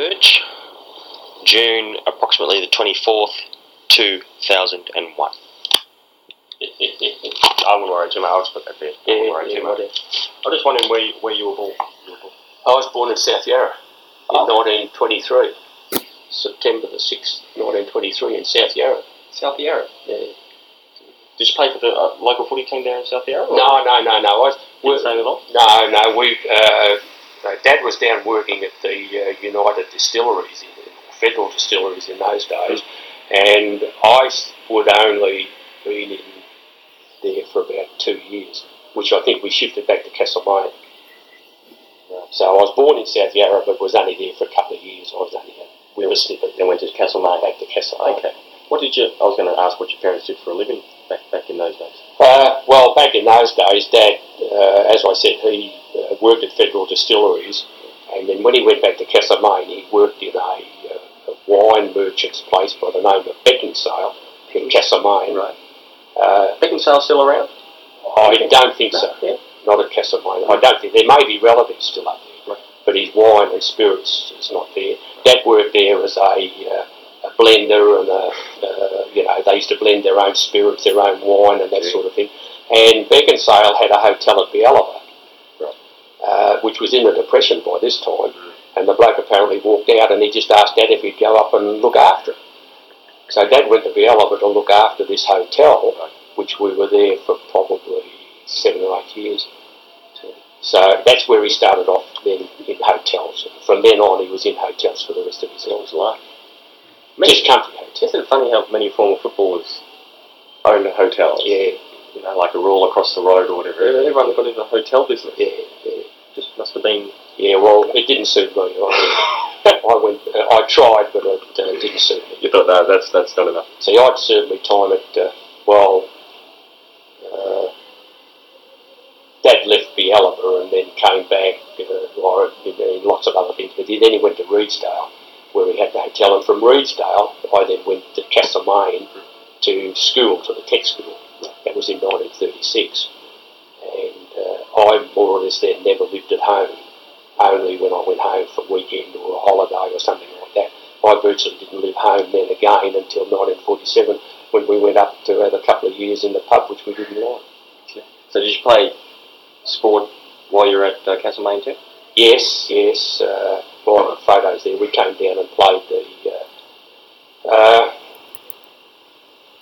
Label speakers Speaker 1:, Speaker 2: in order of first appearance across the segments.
Speaker 1: Burge, June approximately the 24th, 2001.
Speaker 2: I wouldn't worry too much. I'll just put that there. I wouldn't worry too much. I'm just wondering where you, where you were born. You were born.
Speaker 3: I was born in South Yarra in
Speaker 2: Oh.
Speaker 3: 1923. September the 6th, 1923 in South Yarra.
Speaker 2: South Yarra.
Speaker 3: Yeah.
Speaker 2: Did you play for the uh, local footy team there in South Yarra?
Speaker 3: No, no, no, no. I was,
Speaker 2: Didn't stay
Speaker 3: no, no. We, uh, no, Dad was down working at the uh, United Distilleries, in, Federal Distilleries in those days, and I would only been in there for about two years, which I think we shifted back to Castlemaine. So I was born in South Yarra, but was only there for a couple of years. I was only a whippersnipper.
Speaker 2: Then went to Castlemaine.
Speaker 3: back to Castlemaine.
Speaker 2: Okay. What did you? I was going to ask what your parents did for a living back back in those days.
Speaker 3: Uh, well, back in those days, Dad, uh, as I said, he uh, worked at Federal Distilleries, and then when he went back to Castlemaine, he worked in a, uh, a wine merchant's place by the name of Beckinsale in Castlemaine.
Speaker 2: Right.
Speaker 3: Uh,
Speaker 2: Beckinsale still around?
Speaker 3: I don't think so.
Speaker 2: Yeah.
Speaker 3: Not at Castlemaine. I don't think there may be relatives still up there,
Speaker 2: Right.
Speaker 3: but his wine and spirits is not there. Dad worked there as a, uh, a blender, and a, uh, you know they used to blend their own spirits, their own wine, and that
Speaker 2: Yeah.
Speaker 3: sort of thing. And Beckinsale had a hotel at Bealiba,
Speaker 2: Right.
Speaker 3: uh, which was in the depression by this time.
Speaker 2: Mm.
Speaker 3: And the bloke apparently walked out, and he just asked Dad if he'd go up and look after it. So Dad went to Bealiba to look after this hotel, which we were there for probably seven or eight years. So that's where he started off then in hotels. From then on, he was in hotels for the rest of his life. Just.
Speaker 2: Isn't it funny how many former footballers own hotels?
Speaker 3: Yeah,
Speaker 2: You know, like a rule across the road or whatever. Everyone got into the hotel business.
Speaker 3: yeah, yeah.
Speaker 2: Just must have been.
Speaker 3: Yeah, well, it didn't suit me. I, I went, uh, I tried, but it uh, didn't suit me.
Speaker 2: You thought no, that's that's not enough.
Speaker 3: See, I'd served my time at, uh, well, uh, Dad left Bealiba and then came back, uh, or lots of other things, but then he went to Redesdale, where we had the hotel, and from Redesdale, I then went to Castlemaine to school, to the tech school. That was in 1936. And uh, I more or less then never lived at home, only when I went home for a weekend or a holiday or something like that. I virtually didn't live home then again until 1947 when we went up to have a couple of years in the pub, which we didn't like.
Speaker 2: So did you play sport while you were at uh, Castlemaine too?
Speaker 3: Yes, yes. Uh, photos there, we came down and played the. Uh, uh,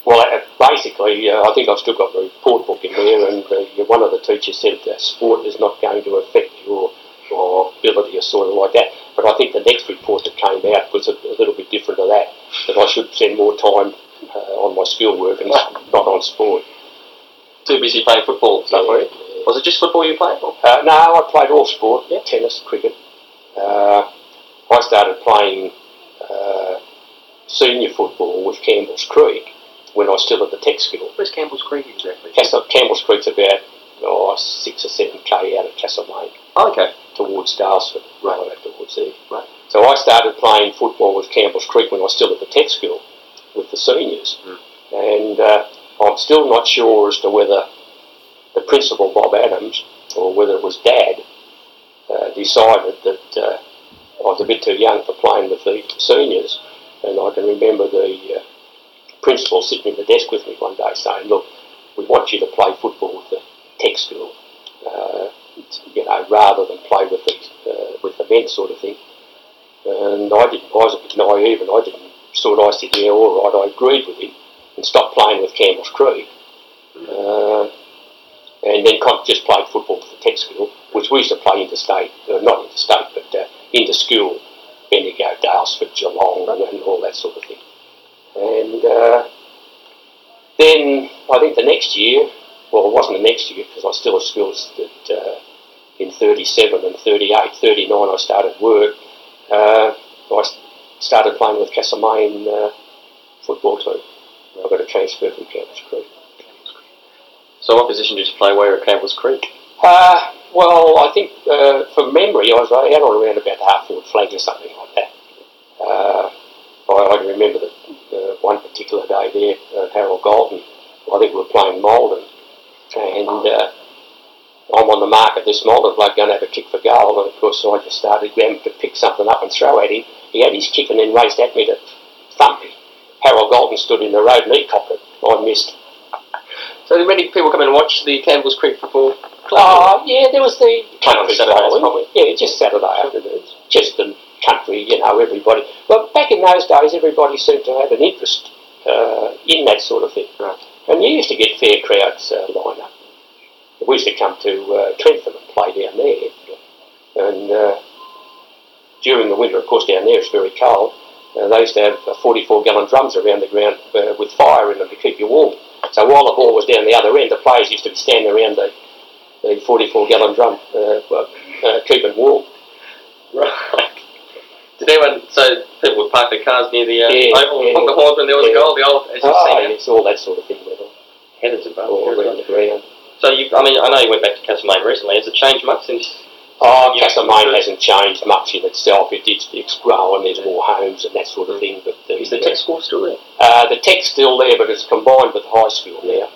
Speaker 3: well, uh, basically, uh, I think I've still got the report book in there, and one of the teachers said that sport is not going to affect your, your ability or sort of like that. But I think the next report that came out was a, a little bit different to that, that I should spend more time uh, on my schoolwork and not on sport.
Speaker 2: Too busy playing football were you?
Speaker 3: Yeah.
Speaker 2: Was it just football you played? Or?
Speaker 3: Uh, no, I played all sport, yeah. tennis, cricket. Uh, I started playing uh, senior football with Campbell's Creek when I was still at the tech school.
Speaker 2: Where's Campbell's Creek exactly?
Speaker 3: Castle, Campbell's Creek's about oh, six or seven k out of Castlemaine
Speaker 2: Oh, okay.
Speaker 3: towards Daylesford, right out towards there. Right. So I started playing football with Campbell's Creek when I was still at the tech school with the seniors,
Speaker 2: Mm.
Speaker 3: and uh, I'm still not sure as to whether the principal Bob Adams or whether it was Dad uh, decided that uh, I was a bit too young for playing with the seniors, and I can remember the uh, principal sitting at the desk with me one day saying, "Look, we want you to play football with the tech school." Uh, you know, rather than play with the uh, with the men sort of thing. And I didn't. I was a bit naive, and I didn't. Sort of, I said, "Yeah, all right." I agreed with him and stopped playing with Campbell's Creek. Uh, and then just played football for the tech school, which we used to play interstate, uh, not interstate, but uh, inter school, Bendigo, Daylesford, Geelong, and, and all that sort of thing. And uh, then I think the next year, well, it wasn't the next year because I was still at school that, uh, in 37 and 38, 39 I started work. Uh, I started playing with Castlemaine uh, football team. I got a transfer from Campbell's Creek.
Speaker 2: So what position did you play where at Campbell's Creek?
Speaker 3: Uh, well, I think uh, from memory, I was out on around about the half forward flank or something like that. Uh, I, I remember that uh, one particular day there, uh, Harold Golden, I think we were playing Maldon, and uh, I'm on the mark at this Maldon bloke going to have a kick for goal, and of course I just started having to pick something up and throw at him. He had his kick and then raced at me to thump me. Harold Galton stood in the road and he copped it. I missed.
Speaker 4: So many people come and watch the Campbell's Creek football club?
Speaker 3: Oh, yeah, there was the country
Speaker 2: Saturdays, probably.
Speaker 3: Yeah, just Saturday afternoons. Just the country, you know, everybody. But back in those days, everybody seemed to have an interest uh, in that sort of thing.
Speaker 4: Right.
Speaker 3: And you used to get fair crowds uh, line up. We used to come to uh, Trentham and play down there. And uh, during the winter, of course, down there it's very cold. Uh, they used to have uh, 44 gallon drums around the ground uh, with fire in them to keep you warm. So while the ball was down the other end, the players used to be standing around the, the 44 gallon drum, uh, well, uh, keeping warm.
Speaker 4: Right. Did anyone, so people would park their cars near the uh,
Speaker 3: Yeah,
Speaker 4: oval
Speaker 3: yeah.
Speaker 4: honk the horns when there was
Speaker 3: Yeah.
Speaker 4: a goal, the old, as you've
Speaker 3: Oh,
Speaker 4: seen it,
Speaker 3: it's all that sort of thing
Speaker 4: headers above.
Speaker 3: all around the ground.
Speaker 4: So you, I mean, I know you went back to Castlemaine recently. Has it changed much since?
Speaker 3: Oh. Castlemaine hasn't changed much in itself. It, it's, it's grown, there's more homes and that sort of thing. But the,
Speaker 4: Is the tech school still there?
Speaker 3: Uh, the tech's still there, but it's combined with high school now.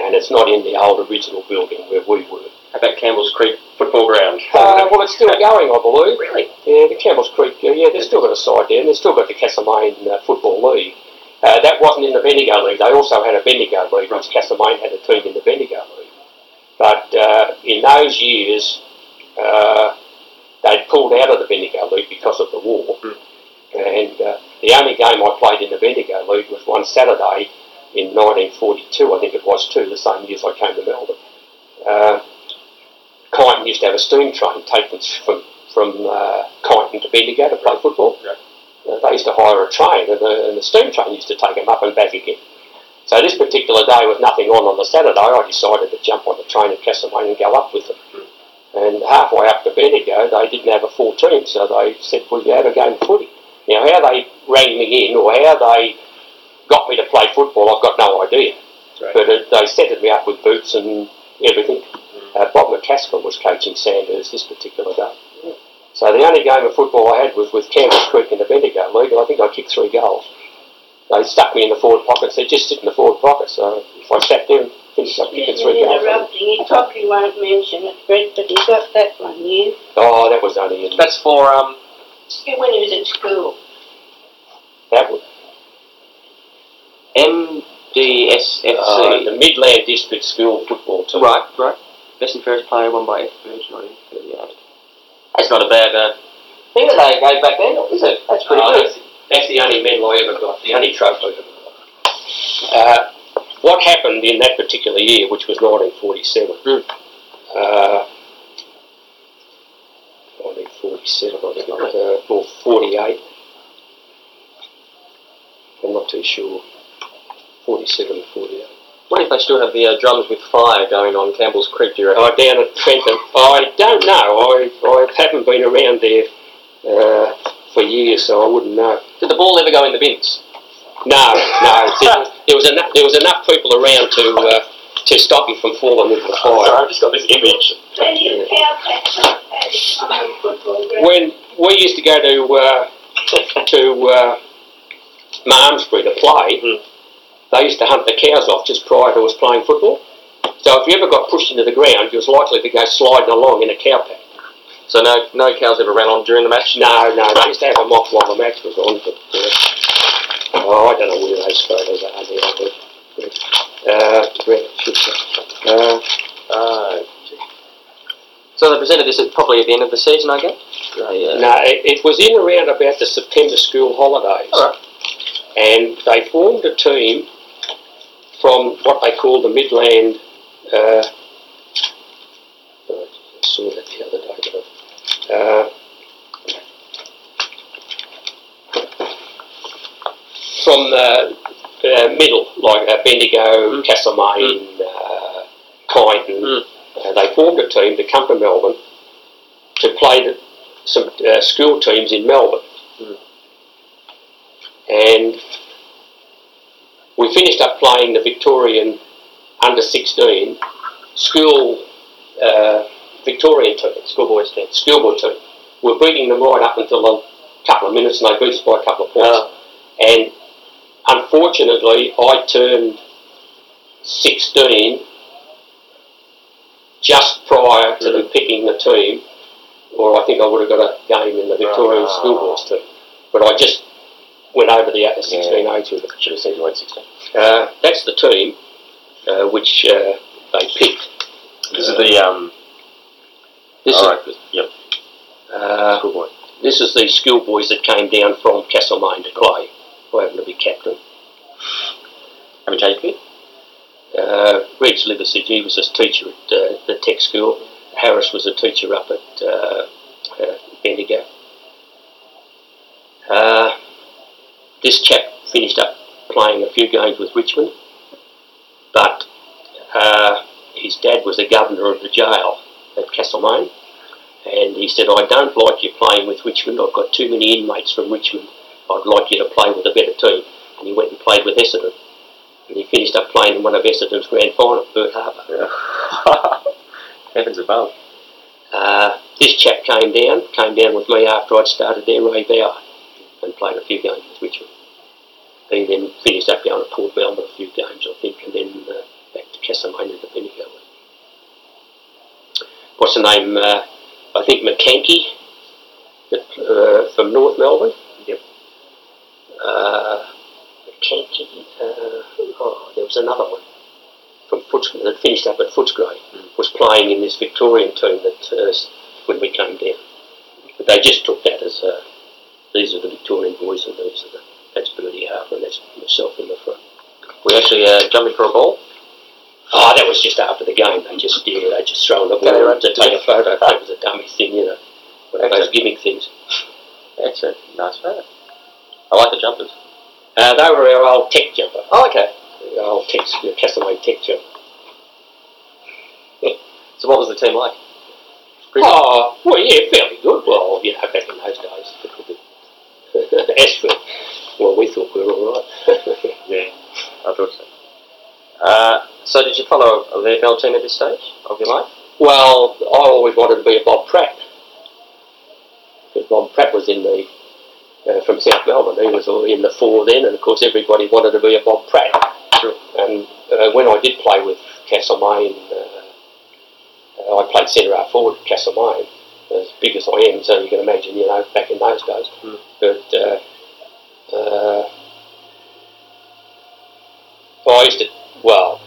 Speaker 3: And it's not in the old original building where we were.
Speaker 4: How about Campbell's Creek football ground?
Speaker 3: Uh, well, it's still going, I believe.
Speaker 4: Really?
Speaker 3: Yeah, the Campbell's Creek, yeah, they've still got a side there, and they've still got the Castlemaine uh, Football League. Uh, that wasn't in the Bendigo League. They also had a Bendigo League, which Castlemaine had a team in the Bendigo League. But uh, in those years, uh, they'd pulled out of the Bendigo League because of the war.
Speaker 4: Hmm.
Speaker 3: And uh, the only game I played in the Bendigo League was one Saturday in 1942, I think it was too, the same year as I came to Melbourne. Uh, Kyneton used to have a steam train taken from from uh, Kyneton to Bendigo to play football.
Speaker 4: Yeah.
Speaker 3: Uh, they used to hire a train, and the, and the steam train used to take them up and back again. So this particular day, with nothing on on the Saturday, I decided to jump on the train at Castlemaine and go up with them. And halfway up to Bendigo, they didn't have a full team, so they said, "Will you have a game of footy?" Now, how they rang me in, or how they got me to play football, I've got no idea.
Speaker 4: Right.
Speaker 3: But it, they set me up with boots and everything. Uh, Bob McCaskill was coaching Sanders this particular day. So the only game of football I had was with Campbell Creek in the Bendigo League, and I think I kicked three goals. They stuck me in the forward pocket, said just sit in the forward pocket. So if I sat there and finished up kicking
Speaker 5: Excuse
Speaker 3: three
Speaker 5: me
Speaker 3: goals.
Speaker 5: interrupting. He probably won't mention it, Brett, but he got that one, yeah?
Speaker 3: Oh, that was only in
Speaker 4: That's for um.
Speaker 5: Yeah, When he was at school.
Speaker 3: that was
Speaker 4: MDSFC.
Speaker 3: uh, the Midland District School football team.
Speaker 4: right, right. Best and fairest player won by F. Burge, 1938. That's not a bad uh, thing that they gave back then, is it? That's pretty
Speaker 3: Oh,
Speaker 4: good.
Speaker 3: that's, that's the only medal I ever got, the only trophy I ever got. Uh, what happened in that particular year, which was 1947,
Speaker 4: Hmm.
Speaker 3: uh, 1947, I think, uh, or 48, I'm not too sure, 47 48.
Speaker 4: What if they still have the uh, drums with fire going on Campbell's Creek, do you reckon?
Speaker 3: Oh, down at Trentham. I don't know. I, I haven't been around there uh, for years, so I wouldn't know.
Speaker 4: Did the ball ever go in the bins?
Speaker 3: No, no. There, there was enough. There was enough people around to uh, to stop you from falling into the
Speaker 4: Sorry,
Speaker 3: fire.
Speaker 4: I've just got this image.
Speaker 5: Plenty of cow patches at the football ground.
Speaker 3: When we used to go to uh, to uh, Malmesbury to play,
Speaker 4: Hmm.
Speaker 3: They used to hunt the cows off just prior to us playing football. So if you ever got pushed into the ground, you was likely to go sliding along in a cow pack.
Speaker 4: So no, no cows ever ran on during the match.
Speaker 3: No, no, they used to have them off while the match was on, but uh, oh, I don't know where those photos are now, but uh, where should say. Uh,
Speaker 4: Uh, so they presented this at, probably at the end of the season, I guess. They, uh,
Speaker 3: no, it, it was in around about the September school holidays,
Speaker 4: Alright.
Speaker 3: and they formed a team from what they call the Midland. Uh, I saw that the other day. But, uh, from the uh, middle, like uh, Bendigo,
Speaker 4: Mm.
Speaker 3: Castlemaine, uh, Kyneton,
Speaker 4: Mm.
Speaker 3: uh, they formed a team to come to Melbourne to play the, some uh, school teams in Melbourne.
Speaker 4: Mm.
Speaker 3: And we finished up playing the Victorian under 16 school uh, Victorian team,
Speaker 4: schoolboys team.
Speaker 3: schoolboy team. We're beating them right up until a couple of minutes and they beat us by a couple of points.
Speaker 4: Ah.
Speaker 3: And unfortunately, I turned 16 just prior to them picking the team, or I think I would have got a game in the Victorian
Speaker 4: Ah.
Speaker 3: schoolboys team. but I just went over the uh, 16 age with it.
Speaker 2: Should have said you went 16.
Speaker 3: Uh, that's the team uh, which uh, they picked.
Speaker 2: This is the, um,
Speaker 3: This is
Speaker 2: yep,
Speaker 3: uh,
Speaker 2: schoolboy.
Speaker 3: this is the schoolboys that came down from Castlemaine to Clay, who happened to be captain.
Speaker 2: How take you?
Speaker 3: Uh, Reg Liversidge, he was a teacher at uh, the tech school. Harris was a teacher up at uh, uh, Bendigo. Uh, this chap finished up playing a few games with Richmond, but uh, his dad was the governor of the jail at Castlemaine, and he said, I don't like you playing with Richmond, I've got too many inmates from Richmond, I'd like you to play with a better team. And he went and played with Essendon, and he finished up playing in one of Essendon's grand finals, Bert Harper.
Speaker 2: Heavens above.
Speaker 3: Uh, this chap came down, came down with me after I'd started there, Ray Bauer, and played a few games with Richmond. He then finished up down at Port Melbourne a few games, I think, and then uh, back to Castlemaine and the Bendigo. What's the name? Uh, I think McKenkie, uh, from North Melbourne.
Speaker 2: Yep.
Speaker 3: Uh, uh, oh, there was another one from Footscray that finished up at Footscray was playing in this Victorian team that uh, when we came down. But they just took that as uh, these are the Victorian boys and these are the that's Bertie Harper and that's myself in the front.
Speaker 2: We actually uh, jumping for a ball.
Speaker 3: Oh, that was just after the game. They just yeah, they just thrown the ball
Speaker 2: right.
Speaker 3: to take a photo. That was a dummy thing, you know. One of those gimmick things.
Speaker 2: That's a nice photo. I like the jumpers.
Speaker 3: Uh, they were our old tech jumper.
Speaker 2: Oh, okay.
Speaker 3: Our old tech, Castlemaine tech jumper.
Speaker 2: So what was the team like? Pretty
Speaker 3: Oh, well, yeah, fairly good. Well, you know, back in those days, it could be. Ashford, well, we thought we were all right.
Speaker 2: Yeah, I thought so. Uh, so did you follow a VFL team at this stage of your life?
Speaker 3: well, I always wanted to be a Bob Pratt. Because Bob Pratt was in the, uh, from South Melbourne, he was all in the four then, and of course everybody wanted to be a Bob Pratt.
Speaker 2: Sure.
Speaker 3: And uh, when I did play with Castlemaine, uh, I played centre half forward at Castlemaine, as big as I am, so you can imagine, you know, back in those days.
Speaker 2: Mm.
Speaker 3: But uh, uh, I used to, well,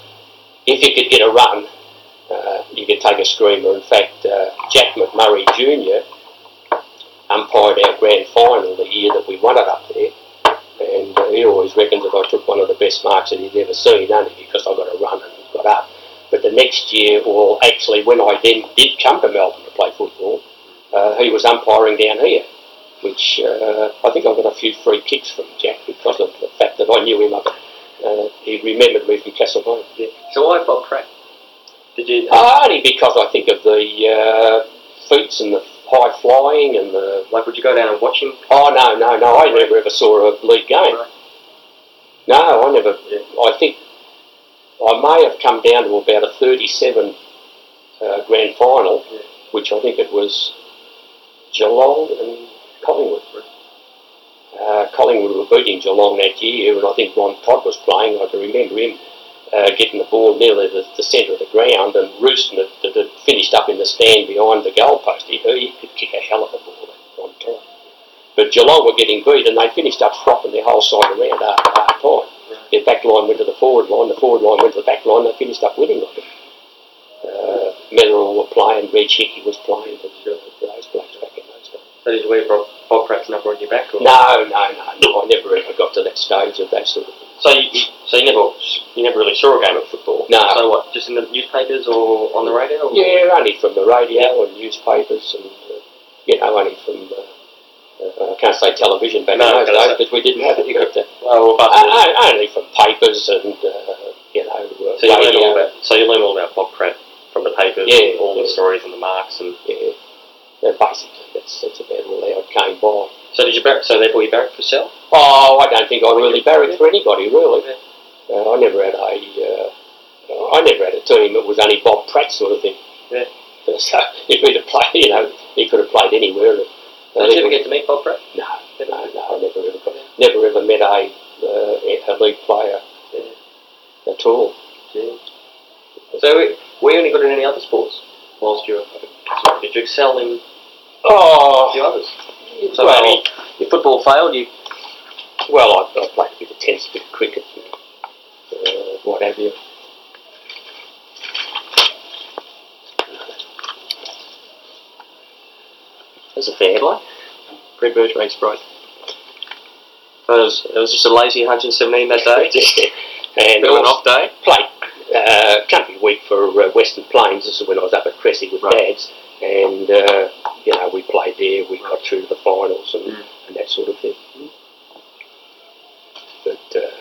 Speaker 3: if you could get a run, uh, you could take a screamer. In fact, uh, Jack McMurray Jr. umpired our grand final the year that we won it up there. And uh, he always reckons that I took one of the best marks that he'd ever seen, only because I got a run and got up. But the next year, or actually when I then did come to Melbourne to play football, uh, he was umpiring down here, which uh, I think I got a few free kicks from Jack because of the fact that I knew him up. Uh, he remembered me from Castlemaine. Yeah.
Speaker 2: So why Bob Pratt? Did you?
Speaker 3: Uh, only because I think of the uh, feats and the high flying and the.
Speaker 2: like, would you go down and watch him?
Speaker 3: Oh no, no, no! I never ever saw a league game.
Speaker 2: Right.
Speaker 3: No, I never. I think I may have come down to about a 37 uh, grand final,
Speaker 2: Yeah.
Speaker 3: which I think it was Geelong and Collingwood. Uh, Collingwood were beating Geelong that year, and I think Ron Todd was playing. I can remember him uh, getting the ball nearly the, the centre of the ground and roosting it that had finished up in the stand behind the goalpost. He, he could kick a hell of a ball, that Ron Todd. But Geelong were getting beat, and they finished up flopping their whole side around after half time. Their back line went to the forward line, the forward line went to the back line, they finished up winning. Uh, Metherell were playing, Reg Hickey was playing, but uh, those blokes back in those days.
Speaker 2: So did you wear Bob, Bob Pratt's number on your back? Or?
Speaker 3: No, no, no, no. I never ever got to that stage of that sort of thing.
Speaker 2: So you, you- so you never you never really saw a game of football?
Speaker 3: No.
Speaker 2: So what? Just in the newspapers or on the radio? Or?
Speaker 3: Yeah, only from the radio and newspapers and, uh, you know, only from, uh, uh, I can't say television back
Speaker 2: No,
Speaker 3: in those days, but we didn't have it. But, uh,
Speaker 2: Oh, well,
Speaker 3: uh, only from papers and, uh, you know, uh,
Speaker 2: so you learn all about so you learn all about Bob Pratt from the papers,
Speaker 3: Yeah,
Speaker 2: all the stories and the marks and.
Speaker 3: Yeah, yeah, basically, that's, that's about all I came by.
Speaker 2: So did you barrack? So therefore you barracked for self?
Speaker 3: Oh, I don't think I really barracked for anybody, really. Uh, I never had a, uh, I never had a team that was only Bob Pratt sort of thing.
Speaker 2: Yeah.
Speaker 3: So if he'd have played, you know, he could have played anywhere.
Speaker 2: Did you ever get to meet Bob Pratt?
Speaker 3: No, no, no, I never ever got, never ever met a, uh, a league player uh, at all. Yeah.
Speaker 2: So were you any good in any other sports whilst you were? Did you excel in a
Speaker 3: Oh,
Speaker 2: few others? So
Speaker 3: well,
Speaker 2: maybe
Speaker 4: Your football failed. You
Speaker 3: Well, I, I played a bit of tennis, a bit of cricket, uh, what have you.
Speaker 4: That's a fair headline. Brett Burge makes bright. It was, it was just a lazy 117 that day. Just
Speaker 3: and
Speaker 4: of an off day.
Speaker 3: played uh, country week for uh, Western Plains. This is when I was up at Cressy with
Speaker 4: Right.
Speaker 3: Dads, and uh, you know we played there. We got through to the finals and,
Speaker 4: Mm.
Speaker 3: and that sort of thing. But uh,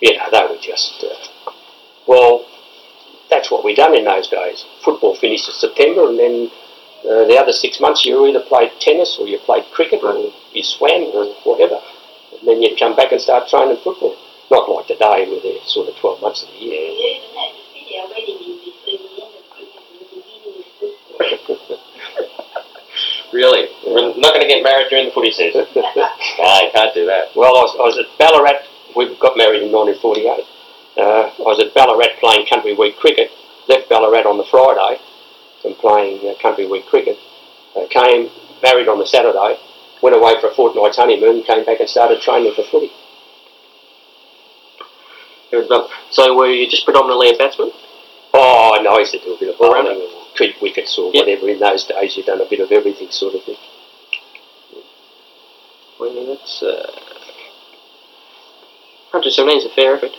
Speaker 3: you know they were just uh, well. That's what we done in those days. Football finished in September, and then uh, the other six months you either played tennis or you played cricket or you swam or whatever. And then you'd come back and start training football. Not like today, where they're sort of 12 months of the year.
Speaker 5: You even had to fit our wedding in between the end of cricket and the beginning of football.
Speaker 4: Really? We're not going to get married during the footy season. nah, you can't do that.
Speaker 3: Well, I was, I was at Ballarat. We got married in 1948. Uh, I was at Ballarat playing country week cricket. Left Ballarat on the Friday from playing uh, country week cricket. Uh, came, married on the Saturday. Went away for a fortnight's honeymoon. Came back and started training for footy.
Speaker 4: Not- So were you just predominantly a batsman?
Speaker 3: Oh, no, I used to do a bit of
Speaker 4: All
Speaker 3: bowling keep wickets or
Speaker 4: Yeah.
Speaker 3: whatever. In those days, you'd done a bit of everything, sort of thing.
Speaker 4: Well, yeah, that's. Uh, 117 is a fair effort.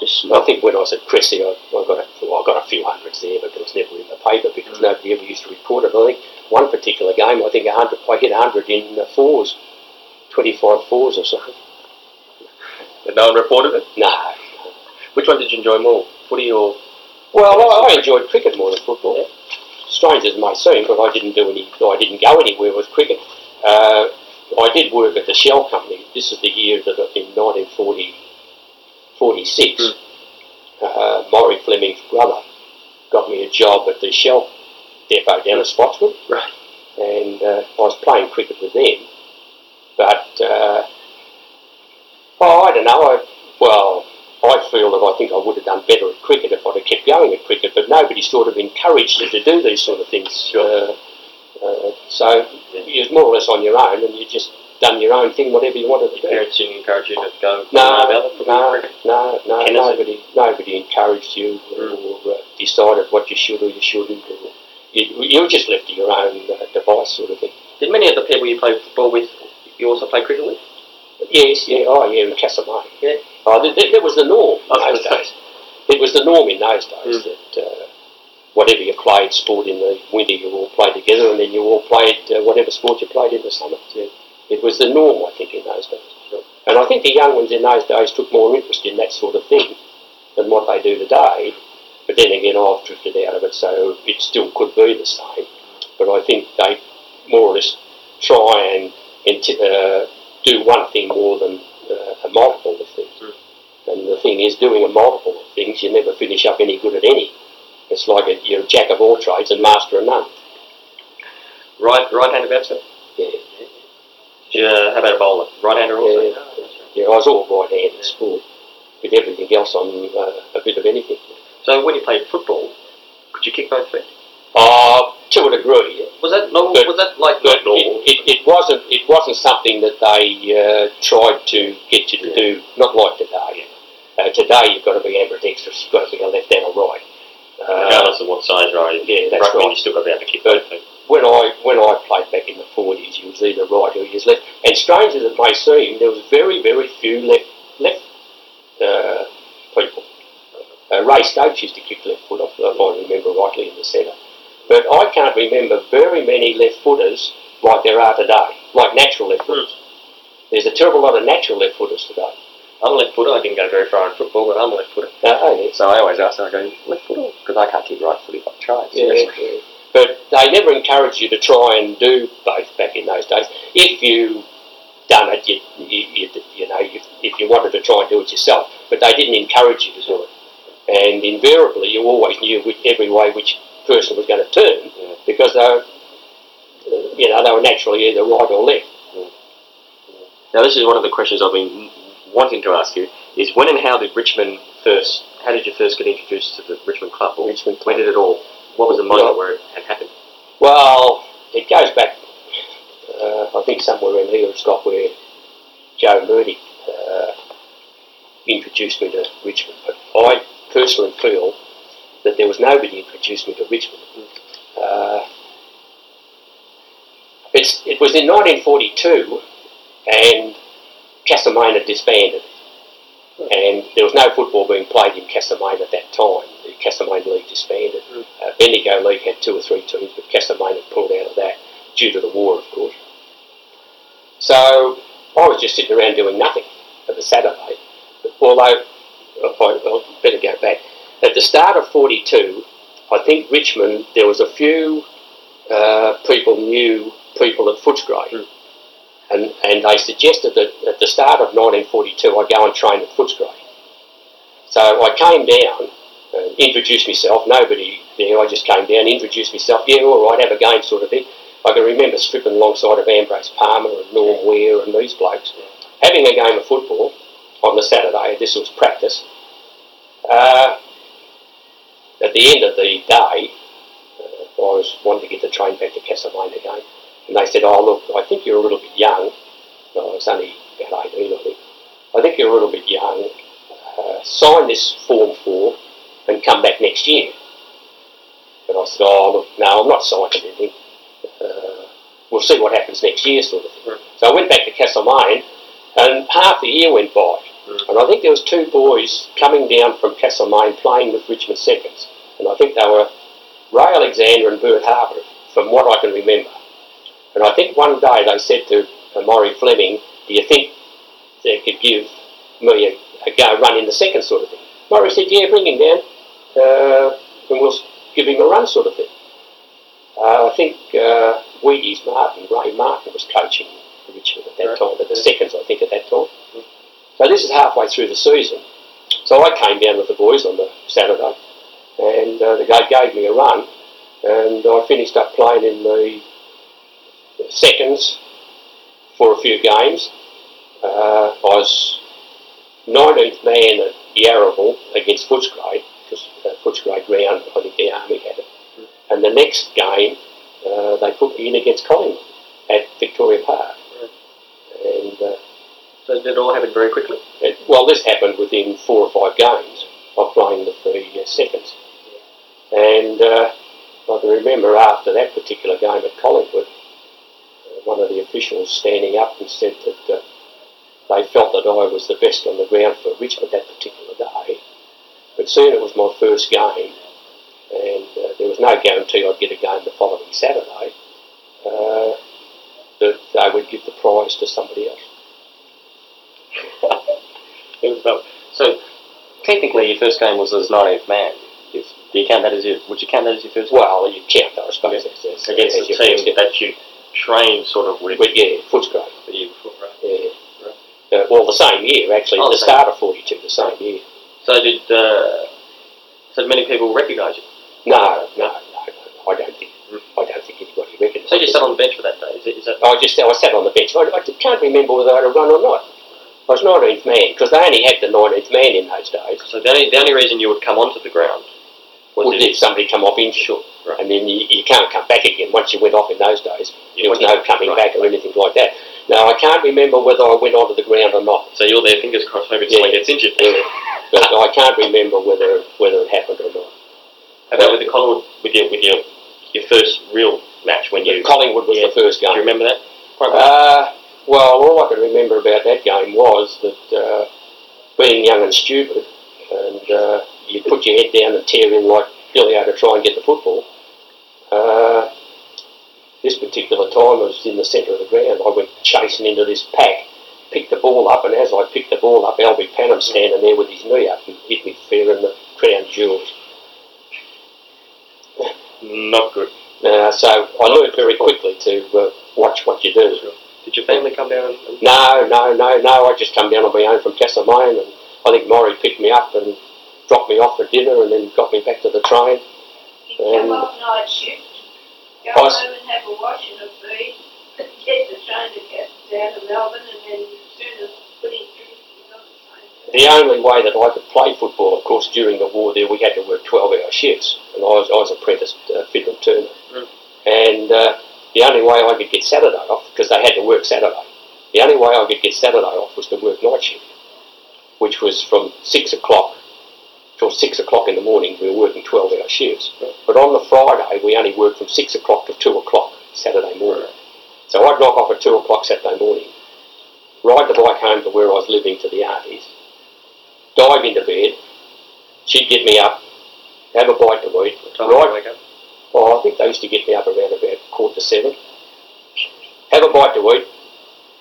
Speaker 4: Just
Speaker 3: I think when I was at Cressy, I, I got a, well, I got a few hundreds there, but it was never in the paper because nobody ever used to report it. I think one particular game, I think a hundred, I hit a hundred in uh, fours, twenty-five fours or something.
Speaker 4: But no one reported it.
Speaker 3: No.
Speaker 4: Which one did you enjoy more, footy or?
Speaker 3: Well, I, I enjoyed cricket more than football. Strange as it may seem, but I didn't do any. I didn't go anywhere with cricket. Uh, I did work at the Shell Company. This is the year that in 1940, 46, uh, Maury Fleming's brother got me a job at the Shell depot down at Spotswood.
Speaker 4: Right.
Speaker 3: And uh, I was playing cricket with them. But, uh, oh, I don't know. I, well, I feel that I think I would have done better at cricket if I'd have kept going at cricket, but nobody sort of encouraged you to do these sort of things. Uh, uh, so you're more or less on your own, and you just done your own thing, whatever you wanted to do.
Speaker 4: Parents didn't encourage you to go.
Speaker 3: No, no, no, no, nobody, nobody encouraged you or uh, decided what you should or you shouldn't. Or you, you were just left to your own uh, device, sort of thing.
Speaker 4: Did many of the people you played football with, you also play cricket with?
Speaker 3: Yes, yeah, oh yeah, in Castlemaine.
Speaker 4: Yeah.
Speaker 3: Oh, that, that, that was the norm in those days. It was the norm in those days
Speaker 4: Mm.
Speaker 3: that uh, whatever you played sport in the winter, you all played together, and then you all played uh, whatever sport you played in the summer. Yeah. It was the norm, I think, in those days. And I think the young ones in those days took more interest in that sort of thing than what they do today. But then again, I've drifted out of it, so it still could be the same. But I think they more or less try and, and uh, do one thing more than uh, a multiple of things. And the thing is, doing a multiple of things, you never finish up any good at any. It's like a, you're a jack of all trades and master of none.
Speaker 4: Right, right-handed batsman.
Speaker 3: Yeah,
Speaker 4: Yeah, how about a bowler? Right-hander also.
Speaker 3: Yeah. yeah. I was all right-handed sport, with everything else on uh, a bit of anything.
Speaker 4: So when you played football, could you kick both feet?
Speaker 3: Uh, to a degree,
Speaker 4: Was that normal?
Speaker 3: But-
Speaker 4: was that like not normal?
Speaker 3: it, it, it wasn't. It wasn't something that they uh, tried to get you to do. Not like today. Uh, today you've got to be ambidextrous. You've got to be a left and a right. Uh,
Speaker 4: Regardless of what size you are,
Speaker 3: yeah, that's right.
Speaker 4: you still got to be able to kick both
Speaker 3: But-
Speaker 4: feet.
Speaker 3: when I when I played back in the forties, you was either right or you was left. And strange as it may seem, there was very very few left left uh, people. Uh, Ray Stokes used to kick left foot off, if I remember rightly, in the centre. But I can't remember very many left footers like there are today, like natural left footers. There's a terrible lot of natural left footers today.
Speaker 4: I'm a left footer. I didn't go very far in football, but I'm a left footer.
Speaker 3: Uh, oh, yes.
Speaker 4: So I always ask, them, I go left footer because I can't keep right foot if I try.
Speaker 3: Yeah, yeah. But they never encouraged you to try and do both back in those days. If you done it, you, you, you, you know, you, if you wanted to try and do it yourself, but they didn't encourage you to do it. And invariably, you always knew which, every way which person was going to turn
Speaker 4: Yeah.
Speaker 3: because they were, you know, they were naturally either right or left.
Speaker 4: Now this is one of the questions I've been wanting to ask you: is when and how did Richmond first? How did you first get introduced to the Richmond Club? Or
Speaker 3: Richmond
Speaker 4: When did it all? What was the moment
Speaker 3: Well-
Speaker 4: where it had happened?
Speaker 3: Well, it goes back. Uh, I think somewhere in here got where Joe Murdy uh, introduced me to Richmond. But I personally feel that there was nobody introduced me to Richmond. Uh, it's, it was in 1942 and Castlemaine disbanded. And there was no football being played in Castlemaine at that time. The Castlemaine League disbanded. Uh, Bendigo League had two or three teams, but Castlemaine pulled out of that due to the war, of course. So I was just sitting around doing nothing at the Saturday. Although, well, better go back. At the start of 42, I think Richmond, there was a few uh, people knew people at Footscray. And, and they suggested that at the start of 1942 I go and train at Footscray. So I came down, and introduced myself, nobody there, I just came down, introduced myself, yeah, all right, have a game sort of thing. I can remember stripping alongside of Ambrose Palmer and Norm Ware and these blokes, having a game of football on the Saturday, this was practice. Uh, at the end of the day, uh, I was wanting to get the train back to Castlemaine again. And they said, oh, look, I think you're a little bit young. No, I was only about 18, I think. I think you're a little bit young. Uh, sign this Form 4 and come back next year. And I said, oh, look, no, I'm not signing anything. Uh, we'll see what happens next year, sort of thing. So I went back to Castlemaine, and half the year went by. And I think there was two boys coming down from Castlemaine playing with Richmond Seconds. And I think they were Ray Alexander and Bert Harper, from what I can remember. And I think one day they said to Maury Fleming, do you think they could give me a, a go run in the second sort of thing? Maury said, yeah, bring him down uh, and we'll give him a run sort of thing. Uh, I think uh, Wheaties Martin, Ray Martin was coaching Richmond at that
Speaker 4: Right.
Speaker 3: time, but the seconds I think at that time. So this is halfway through the season. So I came down with the boys on the Saturday and uh, the guy gave me a run and I finished up playing in the seconds for a few games. Uh, I was 19th man at Yarraville against Footscray, because uh, Footscray ground, I think the Army had it. And the next game, uh, they put me in against Collingwood at Victoria Park. And uh,
Speaker 4: So did it all happen very quickly?
Speaker 3: it, well, this happened within four or five games of playing the three uh, seconds. And uh, I can remember after that particular game at Collingwood, uh, one of the officials standing up and said that uh, they felt that I was the best on the ground for Richmond that particular day. But soon it was my first game, and uh, there was no guarantee I'd get a game the following Saturday. Uh, that they would give the prize to somebody else.
Speaker 4: It was so technically your first game was as 19th man. Do you count that as your, would you count that as your first
Speaker 3: Well, you count, I suppose. as- as-
Speaker 4: against
Speaker 3: as
Speaker 4: the team that you trained sort of with
Speaker 3: But yeah, Footscray.
Speaker 4: the year before, right?
Speaker 3: Yeah. Uh, well, the same year, actually.
Speaker 4: Oh,
Speaker 3: the
Speaker 4: the
Speaker 3: start of 42, the same year.
Speaker 4: So did, uh, so many people recognise you?
Speaker 3: No, no, no, no, I don't think. I don't think anybody recognised
Speaker 4: So you
Speaker 3: it.
Speaker 4: sat on the bench for that day, is, it, is that?
Speaker 3: I just I sat on the bench. I, I can't remember whether I had a run or not. I was 19th man because they only had the 19th man in those days.
Speaker 4: So the only, the only reason you would come onto the ground was
Speaker 3: Well,
Speaker 4: if
Speaker 3: if somebody come off injured,
Speaker 4: Right.
Speaker 3: and then you, you can't come back again. Once you went off in those days,
Speaker 4: You
Speaker 3: there was no coming
Speaker 4: right.
Speaker 3: back or anything like that. Now I can't remember whether I went onto the ground or not.
Speaker 4: So you're there, fingers crossed, maybe
Speaker 3: Yeah.
Speaker 4: someone gets injured.
Speaker 3: Yeah. but I can't remember whether whether it happened or not.
Speaker 4: How about with the Collingwood, with your, with your, your first real match when you,
Speaker 3: Collingwood was
Speaker 4: Yeah.
Speaker 3: the first
Speaker 4: do you
Speaker 3: game.
Speaker 4: remember that? Quite well.
Speaker 3: Uh, well, all I can remember about that game was that uh, being young and stupid, and uh, you put your head down and tear in like Billy to try and get the football. Uh, this particular time I was in the centre of the ground. I went chasing into this pack, picked the ball up, and as I picked the ball up, Albie Pannam standing there with his knee up and hit me fair in the crown jewels.
Speaker 4: Not good.
Speaker 3: Uh, so I learned very quickly to uh, watch what you do.
Speaker 4: Did your family come down
Speaker 3: No, no, no, no. I just come down on my own from Castlemaine, and I think Maury picked me up and dropped me off for dinner, and then got me back to the train.
Speaker 5: You come off night shift, go
Speaker 3: I
Speaker 5: home and have a wash and a feed, get the train to get down to Melbourne, and then as soon as footy finished, you was on the.
Speaker 3: The only way that I could play football, of course, during the war, there we had to work twelve-hour shifts, and I was I was apprenticed uh, fitter turner,
Speaker 4: Mm.
Speaker 3: and uh, the only way I could get Saturday off, because they had to work Saturday, the only way I could get Saturday off was to work night shift, which was from six o'clock till six o'clock in the morning. We were working 12 hour shifts. But on the Friday, we only worked from six o'clock to two o'clock Saturday morning. So I'd knock off at two o'clock Saturday morning, ride the bike home to where I was living to the aunties, dive into bed, she'd get me up, have a bite to eat, ride
Speaker 4: up.
Speaker 3: Oh, I think they used to get me up around about quarter to seven. Have a bite to eat,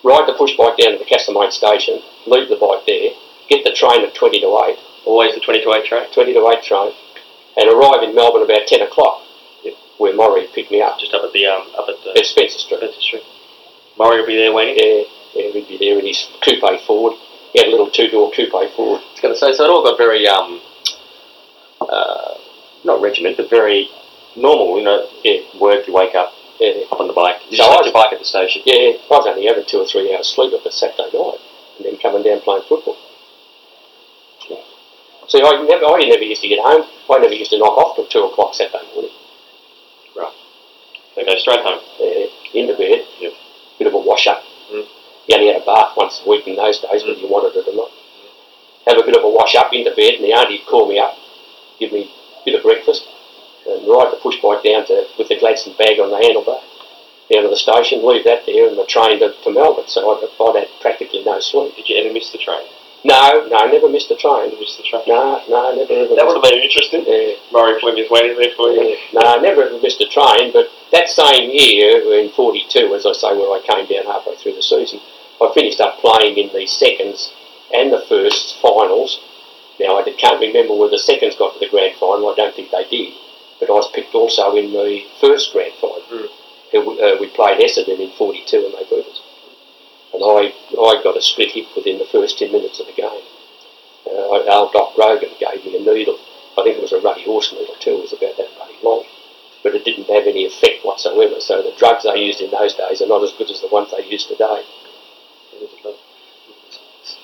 Speaker 3: ride the push bike down to the Castlemaine station, leave the bike there, get the train at 20 to 8,
Speaker 4: Always the 20 to 8 train.
Speaker 3: 20 to 8 train, and arrive in Melbourne about 10 o'clock, where Maury picked me up
Speaker 4: Just up at the um up at the
Speaker 3: at Spencer Street.
Speaker 4: Spencer Street. Maury will be there waiting.
Speaker 3: Yeah, yeah, we'd be there in his coupe Ford. He had a little two-door coupe Ford.
Speaker 4: I was going to say, so it all got very um uh not regiment, but very normal. You know, yeah, work, you wake up,
Speaker 3: Yeah,
Speaker 4: hop on the bike. You
Speaker 3: So
Speaker 4: just
Speaker 3: I was-
Speaker 4: your bike at the station.
Speaker 3: yeah, I was only having two or three hours sleep at the Saturday night, and then coming down playing football. Yeah. See, I never, I never used to get home. I never used to knock off till two o'clock Saturday morning. Right.
Speaker 4: They go straight home.
Speaker 3: Uh, into bed,
Speaker 4: Yep.
Speaker 3: bit of a wash up.
Speaker 4: Mm.
Speaker 3: You only had a bath once a week in those days, whether you wanted it or not. Have a bit of a wash up into bed, and the auntie'd call me up, give me a bit of breakfast, and ride the push bike down to with the Gladstone bag on the handlebar down to the station, leave that there, and the train to, to Melbourne. So I'd, I'd had practically no sleep.
Speaker 4: Did you ever miss the train?
Speaker 3: No, no, I never missed a train.
Speaker 4: Never missed the train.
Speaker 3: No, no, never ever.
Speaker 4: That would have been interesting.
Speaker 3: yeah.
Speaker 4: Maury Fleming's waiting there for you.
Speaker 3: Yeah. No, I never ever missed a train, but that same year, in 42, as I say, where I came down halfway through the season, I finished up playing in the seconds and the first finals. Now, I can't remember whether the seconds got to the grand final, I don't think they did, but I was picked also in the first grand final.
Speaker 4: Mm.
Speaker 3: We- uh, we played Essendon in 42 and they beat us. And I, I got a split hip within the first 10 minutes of the game. Uh, old Doc Rogan gave me a needle. I think it was a ruddy horse needle too. It was about that ruddy long. But it didn't have any effect whatsoever. So the drugs they used in those days are not as good as the ones they use today.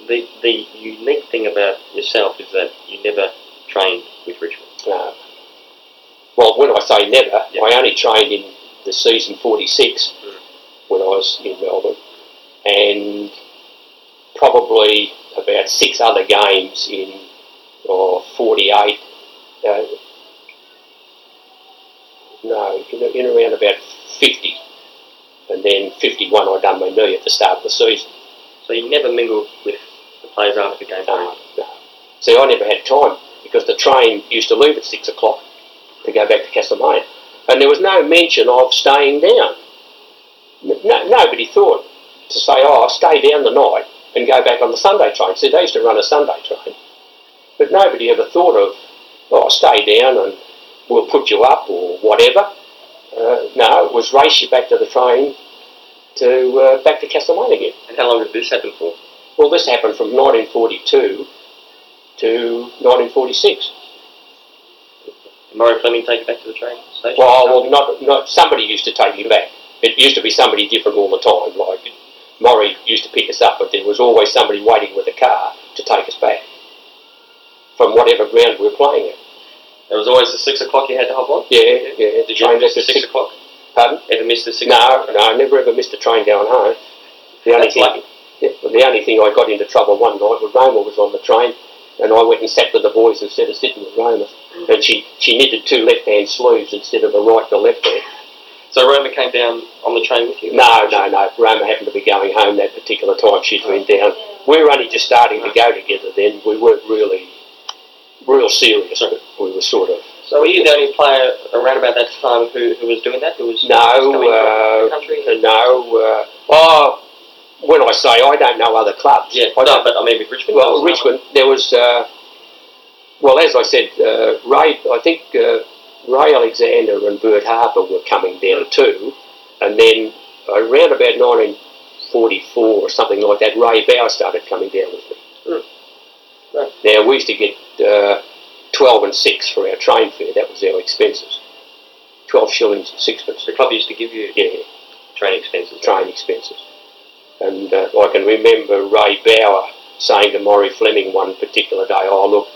Speaker 4: The the unique thing about yourself is that you never trained with Richmond.
Speaker 3: Uh, well, when I say never,
Speaker 4: Yeah.
Speaker 3: I only trained in the season 46
Speaker 4: Mm.
Speaker 3: when I was in Melbourne, and probably about six other games in or 48. Uh, no, in, in around about 50. And then 51, I done my knee at the start of the season.
Speaker 4: So you never mingled with the players after the game.
Speaker 3: No, no. See, I never had time because the train used to leave at six o'clock to go back to Castlemaine. And there was no mention of staying down. No, nobody thought to say, oh, I'll stay down the night and go back on the Sunday train. See, they used to run a Sunday train. But nobody ever thought of, oh, I'll stay down and we'll put you up or whatever. Uh, no, it was race you back to the train to uh, back to Castlemaine again.
Speaker 4: And how long did this happen for?
Speaker 3: Well, this happened from 1942 to 1946.
Speaker 4: Did Maury Fleming take you back to the train station?
Speaker 3: Well, well, not, not somebody used to take you back. It used to be somebody different all the time. Like Maury used to pick us up, but there was always somebody waiting with a car to take us back from whatever ground we were playing at.
Speaker 4: There was always the six o'clock you had to hop on.
Speaker 3: Yeah, yeah.
Speaker 4: Did you ever miss the six o'clock?
Speaker 3: Pardon?
Speaker 4: Ever miss the six?
Speaker 3: No,
Speaker 4: o'clock?
Speaker 3: no, I never ever missed a train going home. The only
Speaker 4: That's
Speaker 3: thing,
Speaker 4: lucky.
Speaker 3: yeah, the only thing I got into trouble one night was Roma was on the train, and I went and sat with the boys instead of sitting with Roma, and she she knitted two left hand sleeves instead of a right to left hand.
Speaker 4: So Roma came down on the train with you?
Speaker 3: No, no, no. Roma happened to be going home that particular time. She'd been down. We were only just starting to go together then. We weren't really real serious, but we were sort of.
Speaker 4: So were you the only player around about that time who, who was doing that? Who was
Speaker 3: No, uh,
Speaker 4: country?
Speaker 3: no. Uh, oh, when I say I don't know other clubs.
Speaker 4: Yeah,
Speaker 3: I
Speaker 4: no, but I mean with Richmond.
Speaker 3: Well,
Speaker 4: there was
Speaker 3: Richmond, there was, uh, well, as I said, uh, Ray, I think uh, Ray Alexander and Bert Harper were coming down too, and then around about 1944 or something like that, Ray Bauer started coming down with me.
Speaker 4: Hmm. Right.
Speaker 3: Now, we used to get uh, 12 and 6 for our train fare, that was our expenses. 12 shillings and sixpence.
Speaker 4: The club used to give you
Speaker 3: Yeah,
Speaker 4: train expenses.
Speaker 3: train expenses. And uh, I can remember Ray Bauer saying to Maury Fleming one particular day, oh look,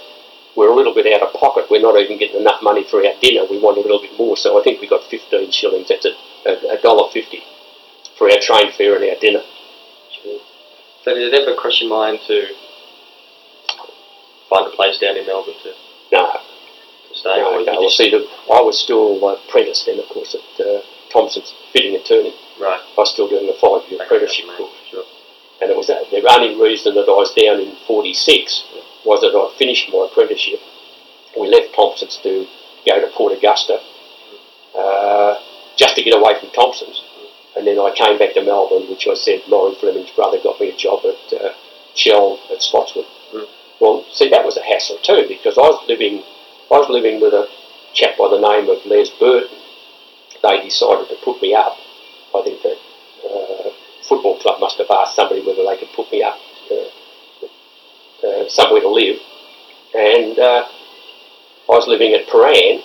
Speaker 3: we're a little bit out of pocket, we're not even getting enough money for our dinner, we want a little bit more, so I think we got 15 shillings, that's a a, a dollar fifty for our train fare and our dinner.
Speaker 4: So did it ever cross your mind to find a place down in Melbourne to,
Speaker 3: No,
Speaker 4: to stay?
Speaker 3: no, no. Well, see, the, I was still apprentice then, of course, at uh, Thompson's fitting and turning.
Speaker 4: Right.
Speaker 3: I was still doing the five-year apprenticeship course. And it was that, the only reason that I was down in 46 was that I'd finished my apprenticeship. We left Thompson's to go to Port Augusta uh, just to get away from Thompson's. And then I came back to Melbourne, which I said Laurie Fleming's brother got me a job at uh, Shell at Spotswood.
Speaker 4: Mm.
Speaker 3: Well, see, that was a hassle too because I was living, I was living with a chap by the name of Les Burton. They decided to put me up. I think the uh, football club must have asked somebody whether they could put me up uh, uh, somewhere to live. And uh, I was living at Prahran,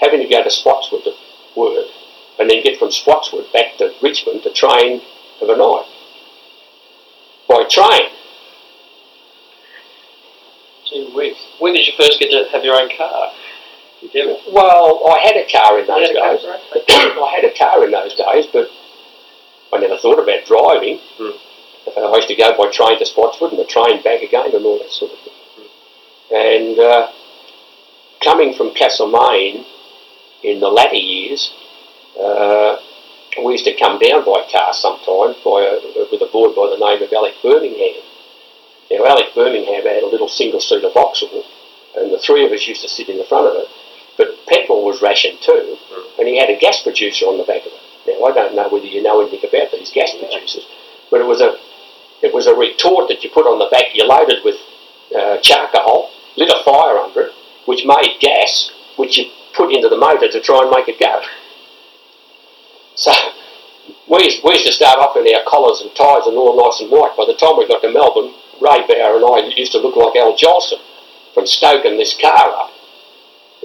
Speaker 3: having to go to Spotswood to work, and then get from Spotswood back to Richmond to train overnight. By train.
Speaker 4: Gee whiz. When did you first get to have your own car? Did you ever?
Speaker 3: Well, I had a car in those
Speaker 4: You had a
Speaker 3: days.
Speaker 4: car, right?
Speaker 3: I had a car in those days, but I never thought about driving. Uh, I used to go by train to Spotswood and the train back again and all that sort of thing. And uh, coming from Castlemaine in the latter years, uh, we used to come down by car sometimes by a, with a boy by the name of Alec Birmingham. Now, Alec Birmingham had a little single-seater Vauxhall, and the three of us used to sit in the front of it. But petrol was rationed too, and he had a gas producer on the back of it. Now, I don't know whether you know anything about these gas producers, but it was a it was a retort that you put on the back. You loaded with uh, charcoal, lit a fire under it, which made gas, which you put into the motor to try and make it go. So we used, to start off in our collars and ties and all nice and white. By the time we got to Melbourne, Ray Bauer and I used to look like Al Jolson from stoking this car up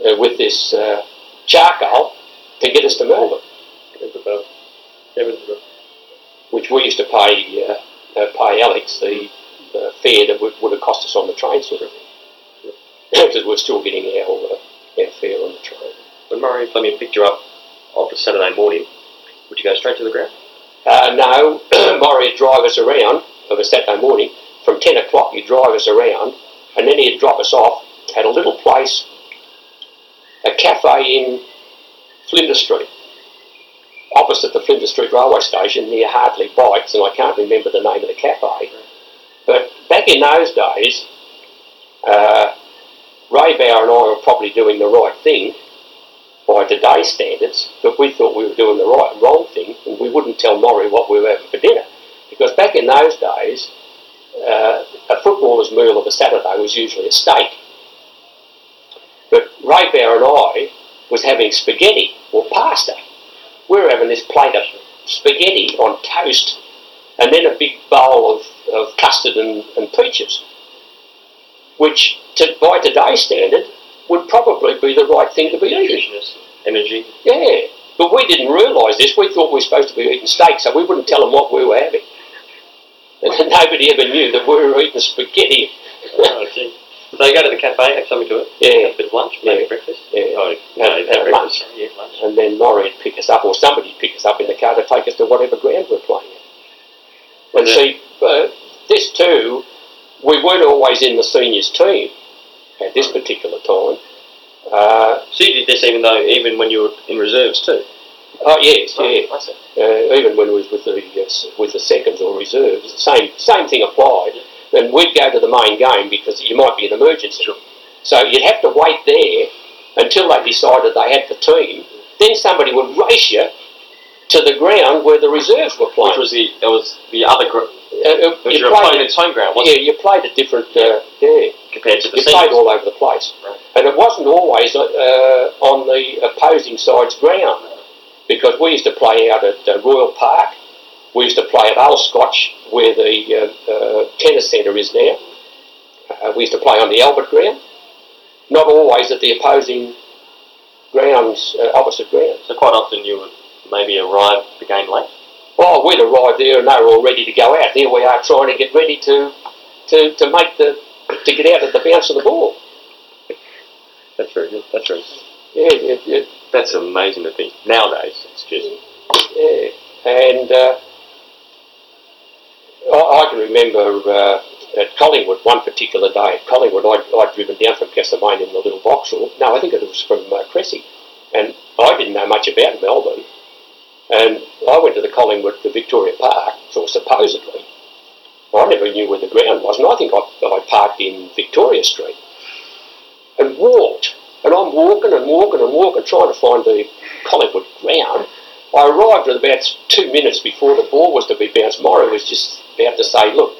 Speaker 3: uh, with this uh, charcoal to get us to Melbourne, which we used to pay uh, uh, pay Alex the uh, fare that would, would have cost us on the train sort of thing. Because we're still getting our, uh, our fare on the train.
Speaker 4: When Maury Fleming picked you up after Saturday morning, would you go straight to the ground?
Speaker 3: Uh, no, Maury would drive us around of a Saturday morning. From 10 o'clock, he'd drive us around, and then he'd drop us off at a little place, a cafe in Flinders Street, opposite the Flinders Street railway station near Hartley Bikes, and I can't remember the name of the cafe. But back in those days, uh, Ray Bauer and I were probably doing the right thing by today's standards, but we thought we were doing the right and wrong thing, and we wouldn't tell Maury what we were having for dinner. Because back in those days, uh, a footballer's meal of a Saturday was usually a steak. But Ray Bauer and I was having spaghetti or pasta. We were having this plate of spaghetti on toast and then a big bowl of, of custard and, and peaches, which to, by today's standard would probably be the right thing to be eating.
Speaker 4: Energy.
Speaker 3: Yeah, but we didn't realise this. We thought we were supposed to be eating steak, so we wouldn't tell them what we were having. And nobody ever knew that we were eating spaghetti.
Speaker 4: oh. So you go to the cafe, have something to it,
Speaker 3: Yeah,
Speaker 4: have a bit of lunch, maybe
Speaker 3: Yeah.
Speaker 4: breakfast.
Speaker 3: yeah.
Speaker 4: Oh, no,
Speaker 3: Have-
Speaker 4: have breakfast. Yeah, lunch.
Speaker 3: And then Laurie would pick us up, or somebody would pick us up in the car to take us to whatever ground we're playing at. And
Speaker 4: Was
Speaker 3: see, uh, this too, we weren't always in the seniors team at this particular time. Uh,
Speaker 4: So you did this even though, even when you were in reserves too?
Speaker 3: oh yes, yeah.
Speaker 4: I
Speaker 3: uh, even when we was with the yes, with the seconds or reserves, the same same thing applied. And we'd go to the main game because you might be an emergency. So you'd have to wait there until they decided they had the team. Then somebody would race you to the ground where the reserves were playing.
Speaker 4: Which was the, it was the other group,
Speaker 3: uh, uh, you played
Speaker 4: opponent's home ground,
Speaker 3: yeah,
Speaker 4: wasn't
Speaker 3: you played at different. Uh, yeah,
Speaker 4: compared to the
Speaker 3: you played all over the place,
Speaker 4: Right.
Speaker 3: and it wasn't always uh, on the opposing side's ground because we used to play out at uh, Royal Park. We used to play at Old Scotch, where the uh, uh, tennis centre is now. Uh, we used to play on the Albert ground, not always at the opposing grounds, uh, opposite grounds.
Speaker 4: So quite often you would maybe arrive the game late.
Speaker 3: Oh, we'd arrive there and they were all ready to go out. There we are trying to get ready to, to, to make the to get out at the bounce of the ball.
Speaker 4: That's very good. That's very
Speaker 3: Yeah, yeah, yeah.
Speaker 4: That's amazing to think. Nowadays, it's just
Speaker 3: Yeah, and uh, I, can remember uh, at Collingwood one particular day at Collingwood, I'd, I'd driven down from Castlemaine in the little Vauxhall. No, I think it was from uh, Cressy, and I didn't know much about Melbourne. And I went to the Collingwood to Victoria Park, or supposedly. I never knew where the ground was, and I think I, I parked in Victoria Street and walked. And I'm walking and walking and walking, trying to find the Collingwood ground. I arrived at about two minutes before the ball was to be bounced. Maury was just about to say, look,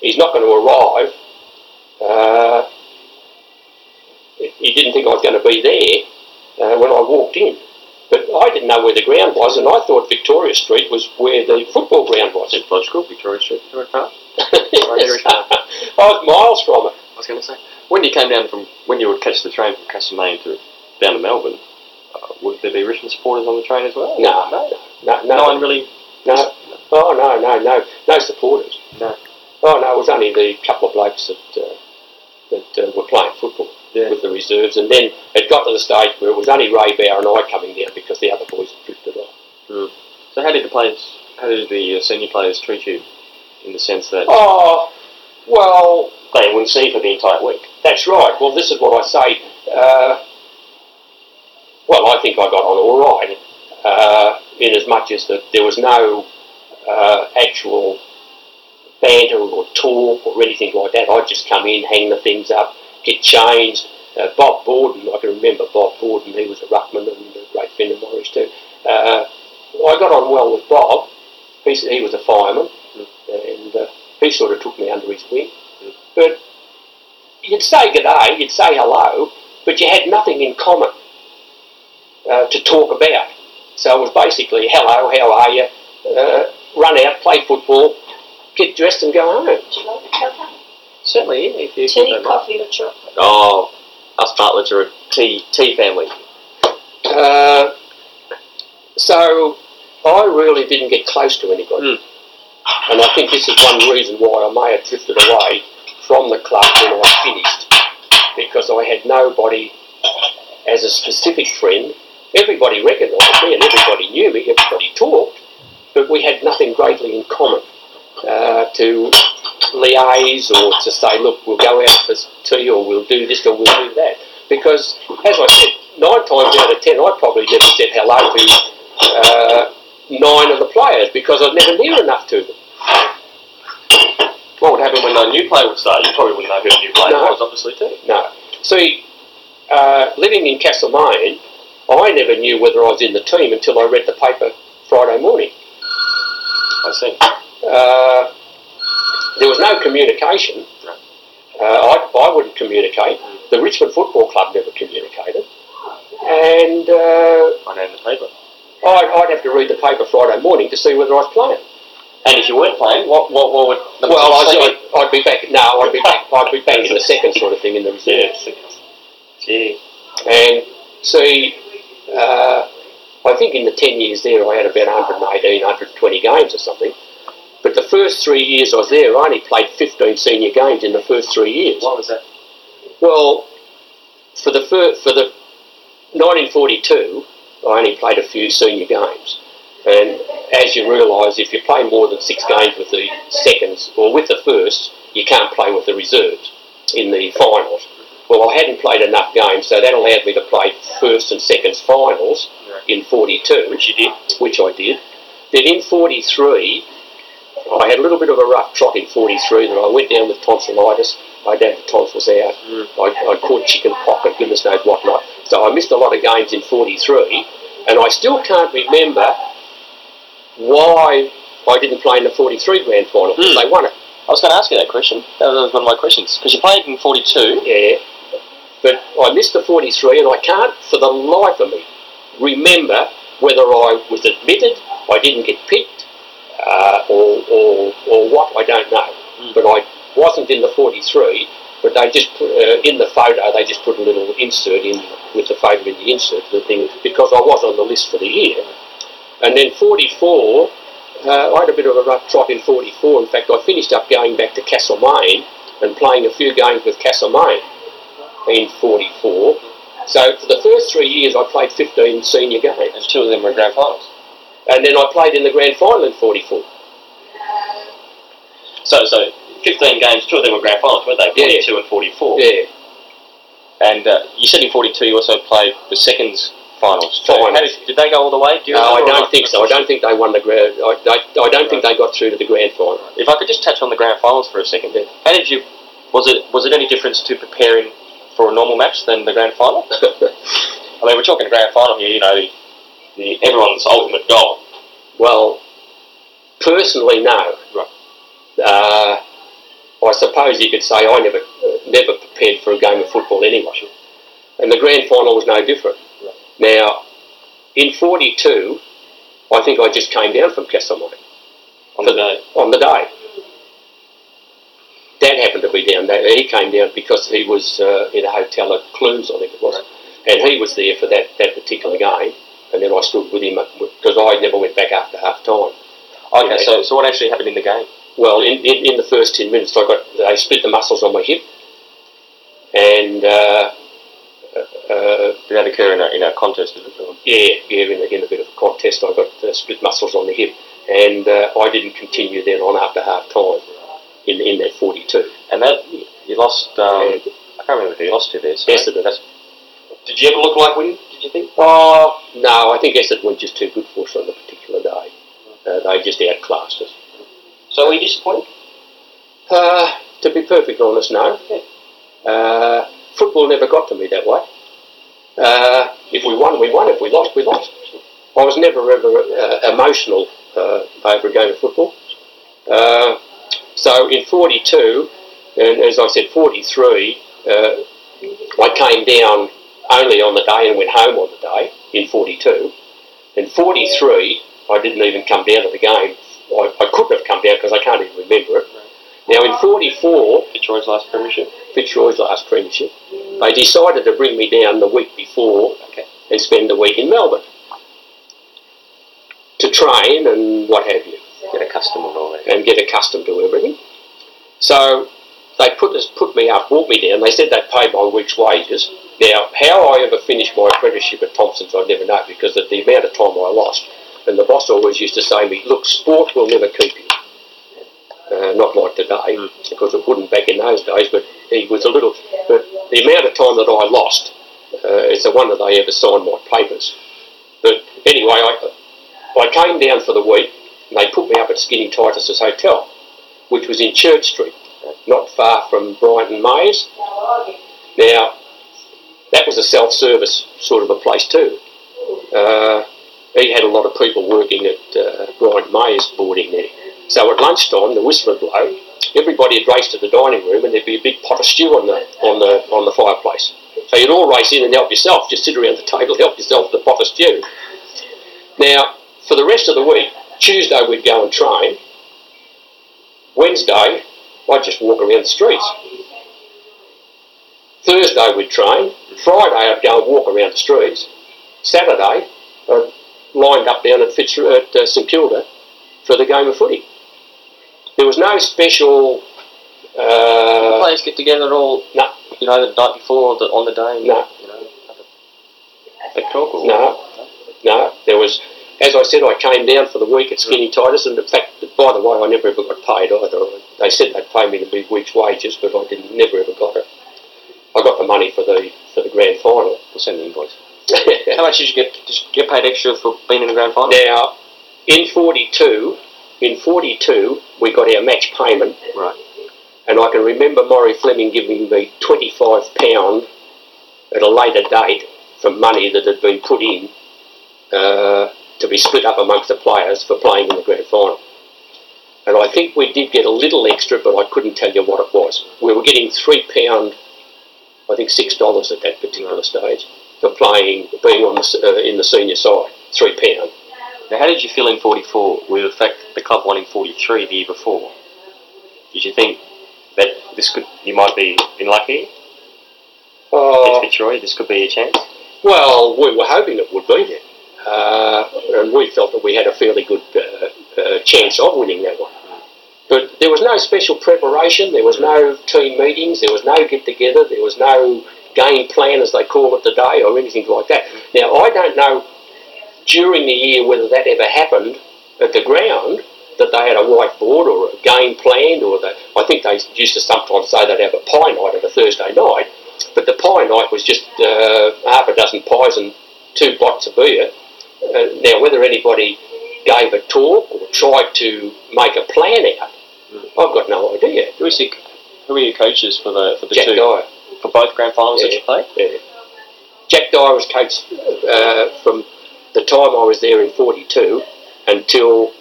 Speaker 3: he's not going to arrive. Uh, he didn't think I was going to be there uh, when I walked in. But I didn't know where the ground was, and I thought Victoria Street was where the football ground was.
Speaker 4: It's logical, Victoria Street, Victoria Park.
Speaker 3: Yes. I was miles from it.
Speaker 4: I was going to say, when you came down from, when you would catch the train from Castlemaine to down to Melbourne, uh, would there be Richmond supporters on the train as well?
Speaker 3: No, no, no, no,
Speaker 4: No one really.
Speaker 3: no. Oh no, no, no, no supporters.
Speaker 4: No.
Speaker 3: Oh no, it was only the couple of blokes that uh, that uh, were playing football
Speaker 4: Yeah.
Speaker 3: with the reserves, and then it got to the stage where it was only Ray Bower and I coming down because the other boys had drifted off.
Speaker 4: So how did the players, how did the uh, senior players treat you, in the sense that
Speaker 3: Oh, well,
Speaker 2: They wouldn't see for the entire week.
Speaker 3: That's right. Well, this is what I say. Uh, well, I think I got on all right, uh, in as much as that there was no uh, actual banter or talk or anything like that. I'd just come in, hang the things up, get changed. Uh, Bob Borden, I can remember Bob Borden, he was a ruckman and a great friend of Norwich too. Uh, I got on well with Bob. He, he was a fireman, and uh, he sort of took me under his wing. But you'd say good day, you'd say hello, but you had nothing in common uh, to talk about. So it was basically, hello, how are you? Uh, run out, play football, get dressed and go home.
Speaker 5: Would you like a cuppa?
Speaker 4: certainly if you
Speaker 5: Tea,
Speaker 4: don't mind.
Speaker 5: coffee or chocolate?
Speaker 4: Oh, us Bartletts are a tea tea family.
Speaker 3: Uh, so I really didn't get close to anybody. And I think this is one reason why I may have drifted away from the club when I finished, because I had nobody as a specific friend. Everybody recognised me and everybody knew me, everybody talked, but we had nothing greatly in common uh, to liaise or to say, look, we'll go out for tea or we'll do this or we'll do that. Because, as I said, nine times out of ten, I probably never said hello to uh, nine of the players because I was never near enough to them.
Speaker 4: What would happen when a new player would start? You probably wouldn't know who a new player
Speaker 3: No.
Speaker 4: was, obviously too.
Speaker 3: No. See, uh, living in Castlemaine, I never knew whether I was in the team until I read the paper Friday morning.
Speaker 4: I see.
Speaker 3: Uh, there was no communication. Uh, I, I wouldn't communicate. The Richmond Football Club never communicated. And uh,
Speaker 4: I know the paper.
Speaker 3: I'd, I'd have to read the paper Friday morning to see whether I was playing.
Speaker 4: And if you weren't playing, what what, what would the
Speaker 3: Well. I'd, I'd, I'd be back. No, I'd be back. I'd be back in the second sort of thing in the reserves.
Speaker 4: Gee.
Speaker 3: And see, uh, I think in the 10 years there I had about 118, 120 games or something. But the first three years I was there, I only played 15 senior games in the first three years.
Speaker 4: What was that?
Speaker 3: Well, for the fir- for the 1942, I only played a few senior games. And as you realise, if you play more than six games with the seconds or with the first, you can't play with the reserves in the finals. Well, I hadn't played enough games, so that allowed me to play first and seconds finals in 42, which you did, which I did. Then in 43, I had a little bit of a rough trot in 43 that I went down with tonsillitis. I had the tonsils out. I, I caught chicken pox and goodness knows what not. So I missed a lot of games in 43, and I still can't remember why I didn't play in the 43 grand final.
Speaker 4: Hmm.
Speaker 3: They won it.
Speaker 4: I was going to ask you that question. That was one of my questions. Because you played in 42.
Speaker 3: Yeah. But I missed the 43 and I can't for the life of me remember whether I was admitted, I didn't get picked, uh, or, or, or what, I don't know.
Speaker 4: Mm.
Speaker 3: But I wasn't in the 43, but they just put, uh, in the photo, they just put a little insert in with the photo in the insert, the thing, because I was on the list for the year. And then 44, uh, I had a bit of a rough trot in 44. In fact, I finished up going back to Castlemaine and playing a few games with Castlemaine in 44. So for the first three years, I played 15 senior games.
Speaker 4: And two of them were grand finals.
Speaker 3: and then I played in the grand final in 44.
Speaker 4: So, so 15 games, two of them were grand finals, weren't they?
Speaker 3: Yeah.
Speaker 4: 42 and 44.
Speaker 3: Yeah,
Speaker 4: And uh, you said in 42 you also played the seconds finals.
Speaker 3: Finals.
Speaker 4: Did, did they go all the way? Do
Speaker 3: no, I don't think so. I don't think they won the grand. I, I, I don't think they got through to the grand final.
Speaker 4: If I could just touch on the grand finals for a second.
Speaker 3: Yeah.
Speaker 4: How did you? Was it was it any difference to preparing for a normal match than the grand final? I mean, we're talking grand final here. You know, the, the everyone's ultimate goal.
Speaker 3: Well, personally, no.
Speaker 4: Right.
Speaker 3: Uh, I suppose you could say I never, never prepared for a game of football anyway, and the grand final was no different. Right. Now, in '42, I think I just came down from Castlemaine
Speaker 4: On the day.
Speaker 3: on the day. Dad happened to be down there. He came down because he was uh, in a hotel at Clunes, I think it was, and he was there for that, that particular game. And then I stood with him because I never went back after half time.
Speaker 4: Okay, so so what actually happened in the game?
Speaker 3: Well, in, in, in the first 10 minutes, I got they split the muscles on my hip. And uh, uh,
Speaker 4: Did that occur in a, in a contest? Did it? Or-
Speaker 3: yeah, yeah, in a, in a bit of a contest, I got uh, split muscles on the hip. And uh, I didn't continue then on after half time in, in that 42.
Speaker 4: And that you lost. Um,
Speaker 3: Yeah.
Speaker 4: I can't remember who you lost to there. So
Speaker 3: Essendon.
Speaker 4: that's- Did you ever look like winning? Did you think?
Speaker 3: Oh, no, I think Essendon were just too good for us on the particular day. Uh, they just outclassed us.
Speaker 4: So were you disappointed?
Speaker 3: Uh, to be perfectly honest, no. Uh, football never got to me that way. Uh, if we won, we won. If we lost, we lost. I was never ever uh, emotional uh, over a game of football. So in 42, and as I said, 43, uh, I came down only on the day and went home on the day in 42. In 43, I didn't even come down to the game. I, I couldn't have come down because I can't even remember it. Now in 44,
Speaker 4: Fitzroy's last premiership.
Speaker 3: Fitzroy's last premiership, they decided to bring me down the week before
Speaker 4: Okay.
Speaker 3: and spend the week in Melbourne to train and what have you
Speaker 4: Get accustomed and all that.
Speaker 3: and get accustomed to everything. So they put us, put me up, brought me down. They said they'd pay my week's wages. Now, how I ever finished my apprenticeship at Thompson's, I never know because of the amount of time I lost. And the boss always used to say to me, "Look, sport will never keep you." Uh, not like today, because it wouldn't back in those days. But he was a little. But the amount of time that I lost, uh, it's a wonder they ever signed my papers. But anyway, I, I came down for the week. And they put me up at Skinny Titus's hotel, which was in Church Street, not far from Bryant and Mays. Now, that was a self-service sort of a place too. Uh, he had a lot of people working at uh, Bryant and Mays boarding there. So at lunchtime, the whistle would blow. Everybody would race to the dining room, and there'd be a big pot of stew on the on the on the fireplace. So you'd all race in and help yourself. Just sit around the table, help yourself to the pot of stew. Now, for the rest of the week, Tuesday we'd go and train. Wednesday, I'd just walk around the streets. Thursday we'd train. Friday I'd go and walk around the streets. Saturday I lined up down at, Fitz, at uh, St Kilda for the game of footy. There was no special. Uh,
Speaker 4: players get together at all,
Speaker 3: no,
Speaker 4: you know, the night before or the, on the day.
Speaker 3: No.
Speaker 4: You know, have a talk or
Speaker 3: no, no. There was, as I said, I came down for the week at Skinny Titus, and in fact, that by the way, I never ever got paid either. They said they'd pay me the big week's wages, but I didn't, never ever got it. I got the money for the for the grand final.
Speaker 4: We'll send the invoice. How much did you get? Did you get paid extra for being in the grand final?
Speaker 3: Now, in 42, in 42, we got our match payment,
Speaker 4: Right.
Speaker 3: and I can remember Maury Fleming giving me £25 at a later date for money that had been put in uh, to be split up amongst the players for playing in the grand final. And I think we did get a little extra, but I couldn't tell you what it was. We were getting £3, I think $6 at that particular stage for playing, being on the, uh, in the senior side, £3.
Speaker 4: Now, how did you feel in 44 with the fact the club won in 43 the year before? Did you think that this could, you might be in luck here?
Speaker 3: Oh,
Speaker 4: Against Fitzroy, this could be a chance?
Speaker 3: Well, we were hoping it would be. Uh, and we felt that we had a fairly good uh, uh, chance of winning that one. But there was no special preparation, there was no team meetings, there was no get together, there was no game plan as they call it today or anything like that. Now, I don't know during the year whether that ever happened at the ground that they had a whiteboard or a game planned or that I think they used to sometimes say they'd have a pie night on a Thursday night, but the pie night was just uh, half a dozen pies and two bottles of beer. Uh, now, whether anybody gave a talk or tried to make a plan out, I've got no idea.
Speaker 4: Who is your, who are your coaches for the for the
Speaker 3: Jack
Speaker 4: two
Speaker 3: Dyer.
Speaker 4: for both grand finals that
Speaker 3: Yeah.
Speaker 4: you played?
Speaker 3: Yeah. Jack Dyer was coached uh, from the time I was there in 42 until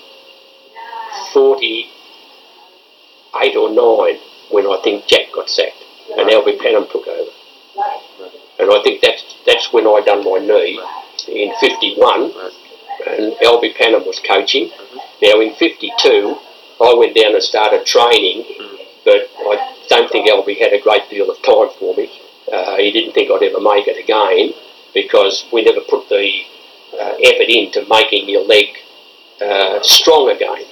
Speaker 3: 48 or 9 when I think Jack got sacked and Albie Pannam took over. And I think that's, that's when I done my knee in 51 and Albie Pannam was coaching. Now in 52 I went down and started training but I don't think Albie had a great deal of time for me. Uh, he didn't think I'd ever make it again because we never put the uh, effort into making your leg uh, strong again.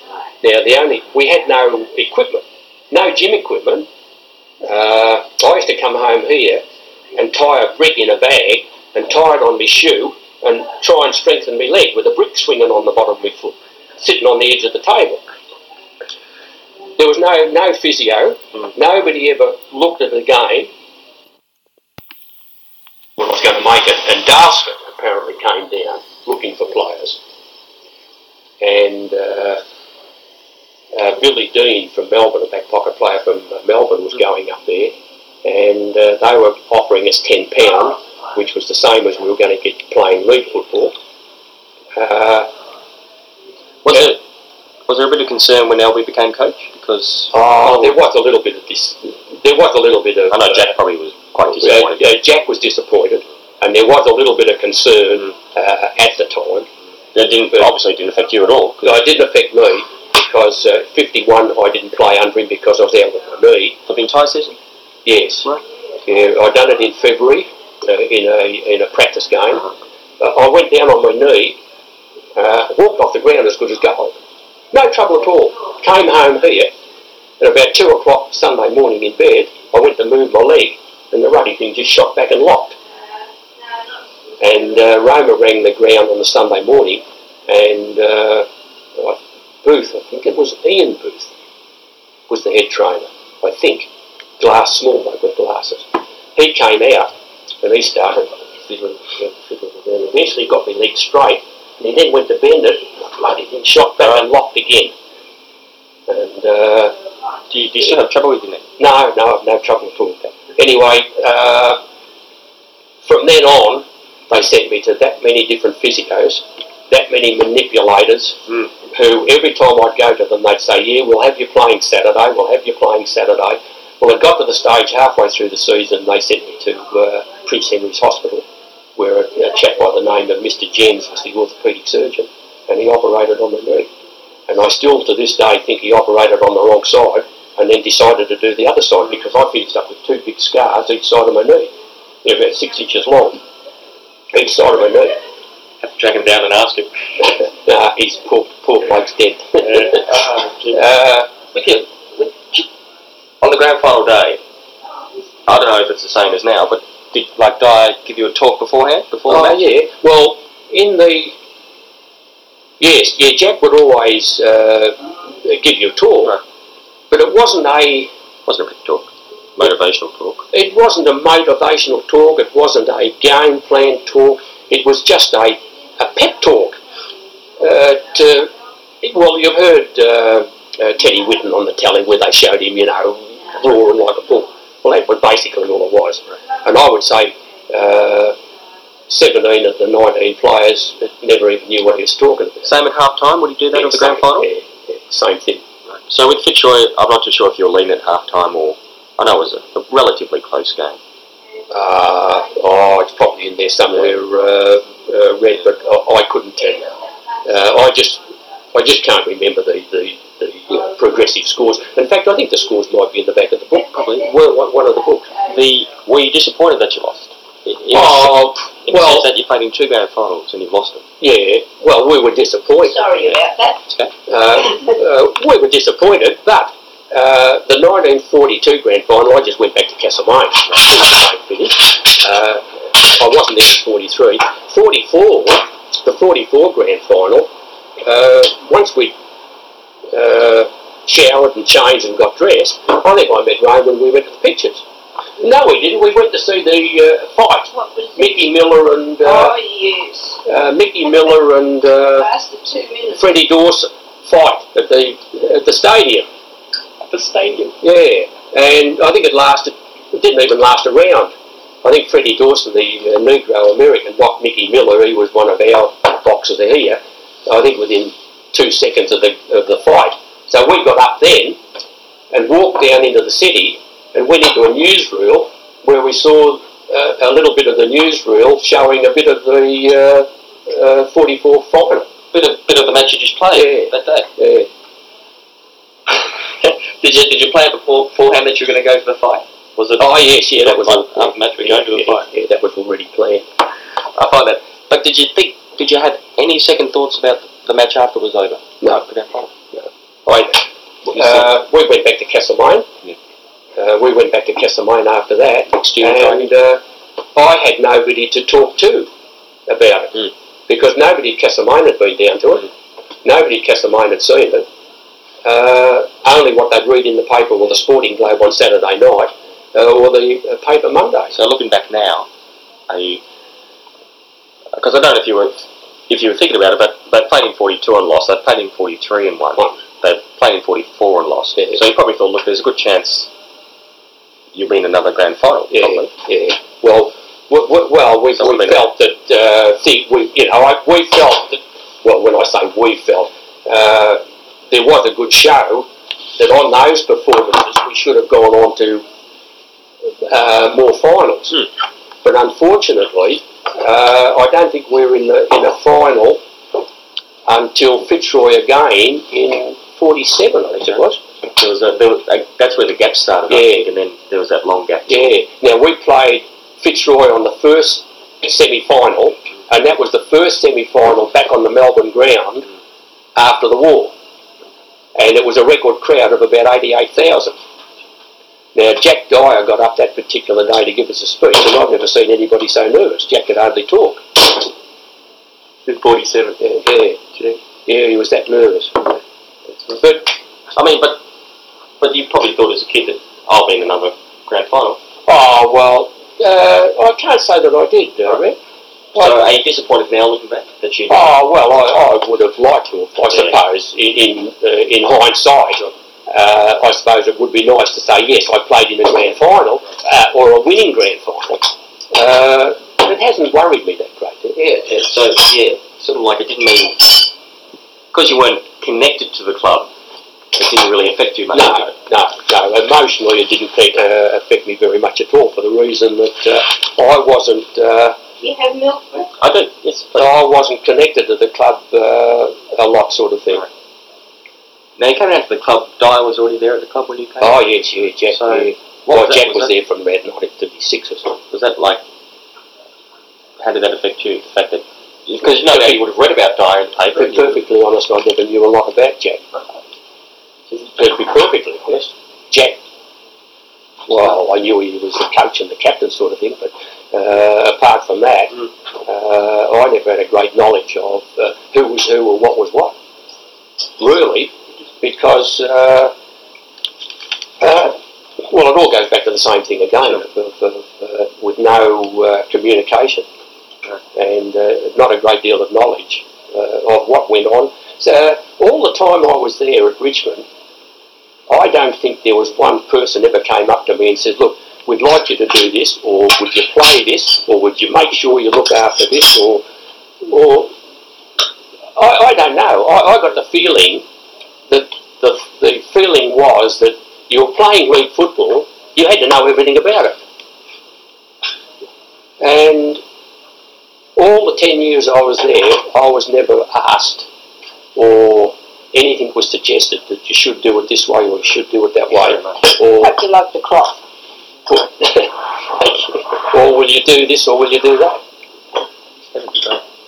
Speaker 3: Now the only we had no equipment, no gym equipment. Uh, I used to come home here and tie a brick in a bag and tie it on my shoe and try and strengthen my leg with a brick swinging on the bottom of my foot, sitting on the edge of the table. There was no no physio. Nobody ever looked at the game when I was going to make it. And Daylesford apparently came down looking for players. And uh, uh, Billy Dean from Melbourne, a back pocket player from uh, Melbourne, was going up there. And uh, they were offering us £10, which was the same as we were going to get playing league football. Uh,
Speaker 4: Was
Speaker 3: Yeah.
Speaker 4: it was there a bit of concern when Albie became coach? Because
Speaker 3: oh, there was a little bit of this. There was a little bit of.
Speaker 4: I know Jack probably was quite
Speaker 3: Uh,
Speaker 4: disappointed.
Speaker 3: uh, Jack was disappointed, and there was a little bit of concern uh, at the time.
Speaker 4: That didn't
Speaker 3: but-
Speaker 4: obviously didn't affect you at all.
Speaker 3: It didn't affect me because uh, 51 I didn't play under him because I was out with my knee.
Speaker 4: For the entire season?
Speaker 3: Yes,
Speaker 4: Right.
Speaker 3: yeah, I done it in February uh, in a in a practice game. Uh, I went down on my knee, uh, walked off the ground as good as gold. No trouble at all. Came home here at about two o'clock Sunday morning in bed. I went to move my leg, and the ruddy thing just shot back and locked. And uh, Roma rang the ground on the Sunday morning, and uh, Booth, I think it was Ian Booth, was the head trainer. I think glass, small bloke with glasses. He came out and he started fiddling, fiddling. Eventually got my leg straight, and he then went to bend it. The bloody thing shot back and locked again. And uh,
Speaker 4: Do you, do you still have trouble with your neck?
Speaker 3: no, no, I've no trouble at all with that. Anyway, uh, from then on, they sent me to that many different physios, that many manipulators,
Speaker 4: Mm.
Speaker 3: who every time I'd go to them, they'd say, "Yeah, we'll have you playing Saturday. We'll have you playing Saturday." Well, I got to the stage halfway through the season, they sent me to uh, Prince Henry's Hospital, where a, a chap by the name of Mr. Jens was the orthopaedic surgeon, and he operated on the knee. And I still, to this day, think he operated on the wrong side and then decided to do the other side because I finished up with two big scars each side of my knee. They're about six inches long, each side of my knee.
Speaker 4: Have to track him down and ask him.
Speaker 3: nah, he's poor, poor bloke's dead. uh,
Speaker 4: With you, with you, on the grand final day, I don't know if it's the same as now, but did like Dyer give you a talk beforehand before the
Speaker 3: oh,
Speaker 4: match?
Speaker 3: yeah. Well, in the. Yes, yeah, Jack would always uh, give you a talk,
Speaker 4: Right.
Speaker 3: but it wasn't a
Speaker 4: Wasn't a big talk, motivational talk.
Speaker 3: it wasn't a motivational talk, it wasn't a game plan talk, it was just a, a pep talk. Uh, to, well, you've heard uh, uh, Teddy Whitten on the telly where they showed him, you know, roaring like a bull. Well, that was basically all it was. And I would say uh, 17 of the 19 players never even knew what he was talking about.
Speaker 4: Same at half time. Would he do that at the grand final?
Speaker 3: Yeah, yeah, same thing.
Speaker 4: So with Fitzroy, I'm not too sure if you're lean at half time or I know it was a, a relatively close game.
Speaker 3: Uh, oh, it's probably in there somewhere, uh, uh, Red, but I, I couldn't tell you. Uh, I just, I just can't remember the the, the uh, progressive scores. In fact, I think the scores might be in the back of the book. Probably, one, one- one of the books.
Speaker 4: The were you disappointed that you lost? In, in
Speaker 3: Oh,
Speaker 4: in the
Speaker 3: well,
Speaker 4: sense that you played in two grand finals and you've lost them.
Speaker 3: yeah. Well, we were disappointed.
Speaker 5: Sorry about that.
Speaker 4: Okay.
Speaker 3: Uh, uh, we were disappointed, but uh, the 1942 grand final, I just went back to Castlemaine. I. Uh, I wasn't there in 43. 44, the 44 grand final, uh, once we uh, showered and changed and got dressed, I think I met Ray when we went to the pictures. No, we didn't. We went to see the uh, fight.
Speaker 5: What was it?
Speaker 3: Mickey Miller and uh,
Speaker 5: Oh, yes.
Speaker 3: uh, Mickey Miller and uh,
Speaker 5: two minutes.
Speaker 3: Freddie Dawson fight at the at the stadium.
Speaker 4: The stadium.
Speaker 3: Yeah, and I think it lasted. It didn't even last a round. I think Freddie Dawson, the uh, Negro American, knocked Mickey Miller. He was one of our boxers here. I think within two seconds of the of the fight. So we got up then and walked down into the city and went into a newsreel where we saw uh, a little bit of the newsreel showing a bit of the uh, uh, 44 final.
Speaker 4: Bit of bit of the match you just played
Speaker 3: Yeah.
Speaker 4: that day.
Speaker 3: Yeah.
Speaker 4: did you did you plan before beforehand that you were going to go to the fight? Was it?
Speaker 3: Oh yes, yeah, that was.
Speaker 4: After match, we go to the
Speaker 3: yeah,
Speaker 4: fight.
Speaker 3: yeah, that was already planned.
Speaker 4: I find that. But did you think? Did you have any second thoughts about the match after it was over?
Speaker 3: No.
Speaker 4: The grand final?
Speaker 3: I,
Speaker 4: What you
Speaker 3: uh, we went back to Castlemaine.
Speaker 4: Yeah.
Speaker 3: Uh, we went back to Castlemaine after that, and uh, I had nobody to talk to about it
Speaker 4: Mm.
Speaker 3: because nobody at Castlemaine had been down to it. Nobody at Castlemaine had seen it. Uh, only what they'd read in the paper or the Sporting Globe on Saturday night uh, or the uh, paper Monday.
Speaker 4: So looking back now, are you? Because I don't know if you were if you were thinking about it, but they played in 42 and lost. They played in 43 and won. They played in 44 and lost.
Speaker 3: Yeah.
Speaker 4: So you probably thought, look, there's a good chance you'll be in another grand final.
Speaker 3: Yeah,
Speaker 4: Probably.
Speaker 3: yeah. Well, w- w- well, we,
Speaker 4: So
Speaker 3: we felt that uh, the, we, you know, I, we felt that. Well, when I say we felt, uh, there was a good show. That on those performances, we should have gone on to uh, more finals.
Speaker 4: Hmm.
Speaker 3: But unfortunately, uh, I don't think we're in the in a final until Fitzroy again in '47. I think it was.
Speaker 4: There was a, there was a, that's where the gap started,
Speaker 3: Yeah.
Speaker 4: think, and then there was that long gap.
Speaker 3: Yeah. Now we played Fitzroy on the first semi-final, and that was the first semi-final back on the Melbourne ground after the war, and it was a record crowd of about eighty-eight thousand. Now Jack Dyer got up that particular day to give us a speech, and I've never seen anybody so nervous. Jack could hardly talk.
Speaker 4: In 47.
Speaker 3: Yeah, yeah, yeah, he was that nervous. But
Speaker 4: I mean, but but you probably thought as a kid that I'll be in another grand final.
Speaker 3: oh well, uh, I can't say that I did, uh, Red.
Speaker 4: So are you disappointed now looking back that you?
Speaker 3: Oh well, I, I would have liked to. have, I
Speaker 4: Yeah.
Speaker 3: suppose in in, uh, in hindsight, uh, I suppose it would be nice to say yes, I played in a grand final uh, or a winning grand final. Uh, but it hasn't worried me that great.
Speaker 4: Yeah, yeah, so yeah, sort of like it didn't mean because you weren't connected to the club. It didn't really affect you much.
Speaker 3: No, no, no. Emotionally, it didn't affect, uh, affect me very much at all for the reason that uh, I wasn't. Uh,
Speaker 5: You have milk for?
Speaker 4: I don't. Yes,
Speaker 3: I wasn't connected to the club uh, a lot, sort of thing.
Speaker 4: Now you came out to the club. Dyer was already there at the club when you came.
Speaker 3: Oh yes, yeah, Jack.
Speaker 4: So,
Speaker 3: yeah.
Speaker 4: what
Speaker 3: Well,
Speaker 4: was that?
Speaker 3: Jack
Speaker 4: Was
Speaker 3: was there from about 1936 or something.
Speaker 4: Was that like? How did that affect you? The fact that because no doubt you would have read about Dyer in the paper.
Speaker 3: To be perfectly honest, I never knew a lot about Jack. To be perfectly honest, Jack. Well, I knew he was the coach and the captain, sort of thing, but uh, apart from that,
Speaker 4: Mm.
Speaker 3: uh, I never had a great knowledge of uh, who was who or what was what. Really, because uh, uh, well, it all goes back to the same thing again of, of, of, uh, with no uh, communication and uh, not a great deal of knowledge uh, of what went on. So all the time I was there at Richmond, I don't think there was one person ever came up to me and said, "Look, we'd like you to do this, or would you play this, or would you make sure you look after this, or, or I, I don't know. I, I got the feeling that the the feeling was that you were playing league football, you had to know everything about it, and all the 10 years I was there, I was never asked or anything was suggested that you should do it this way or you should do it that way. Or,
Speaker 5: Hope you like the cloth.
Speaker 3: Or will you do this or will you do that?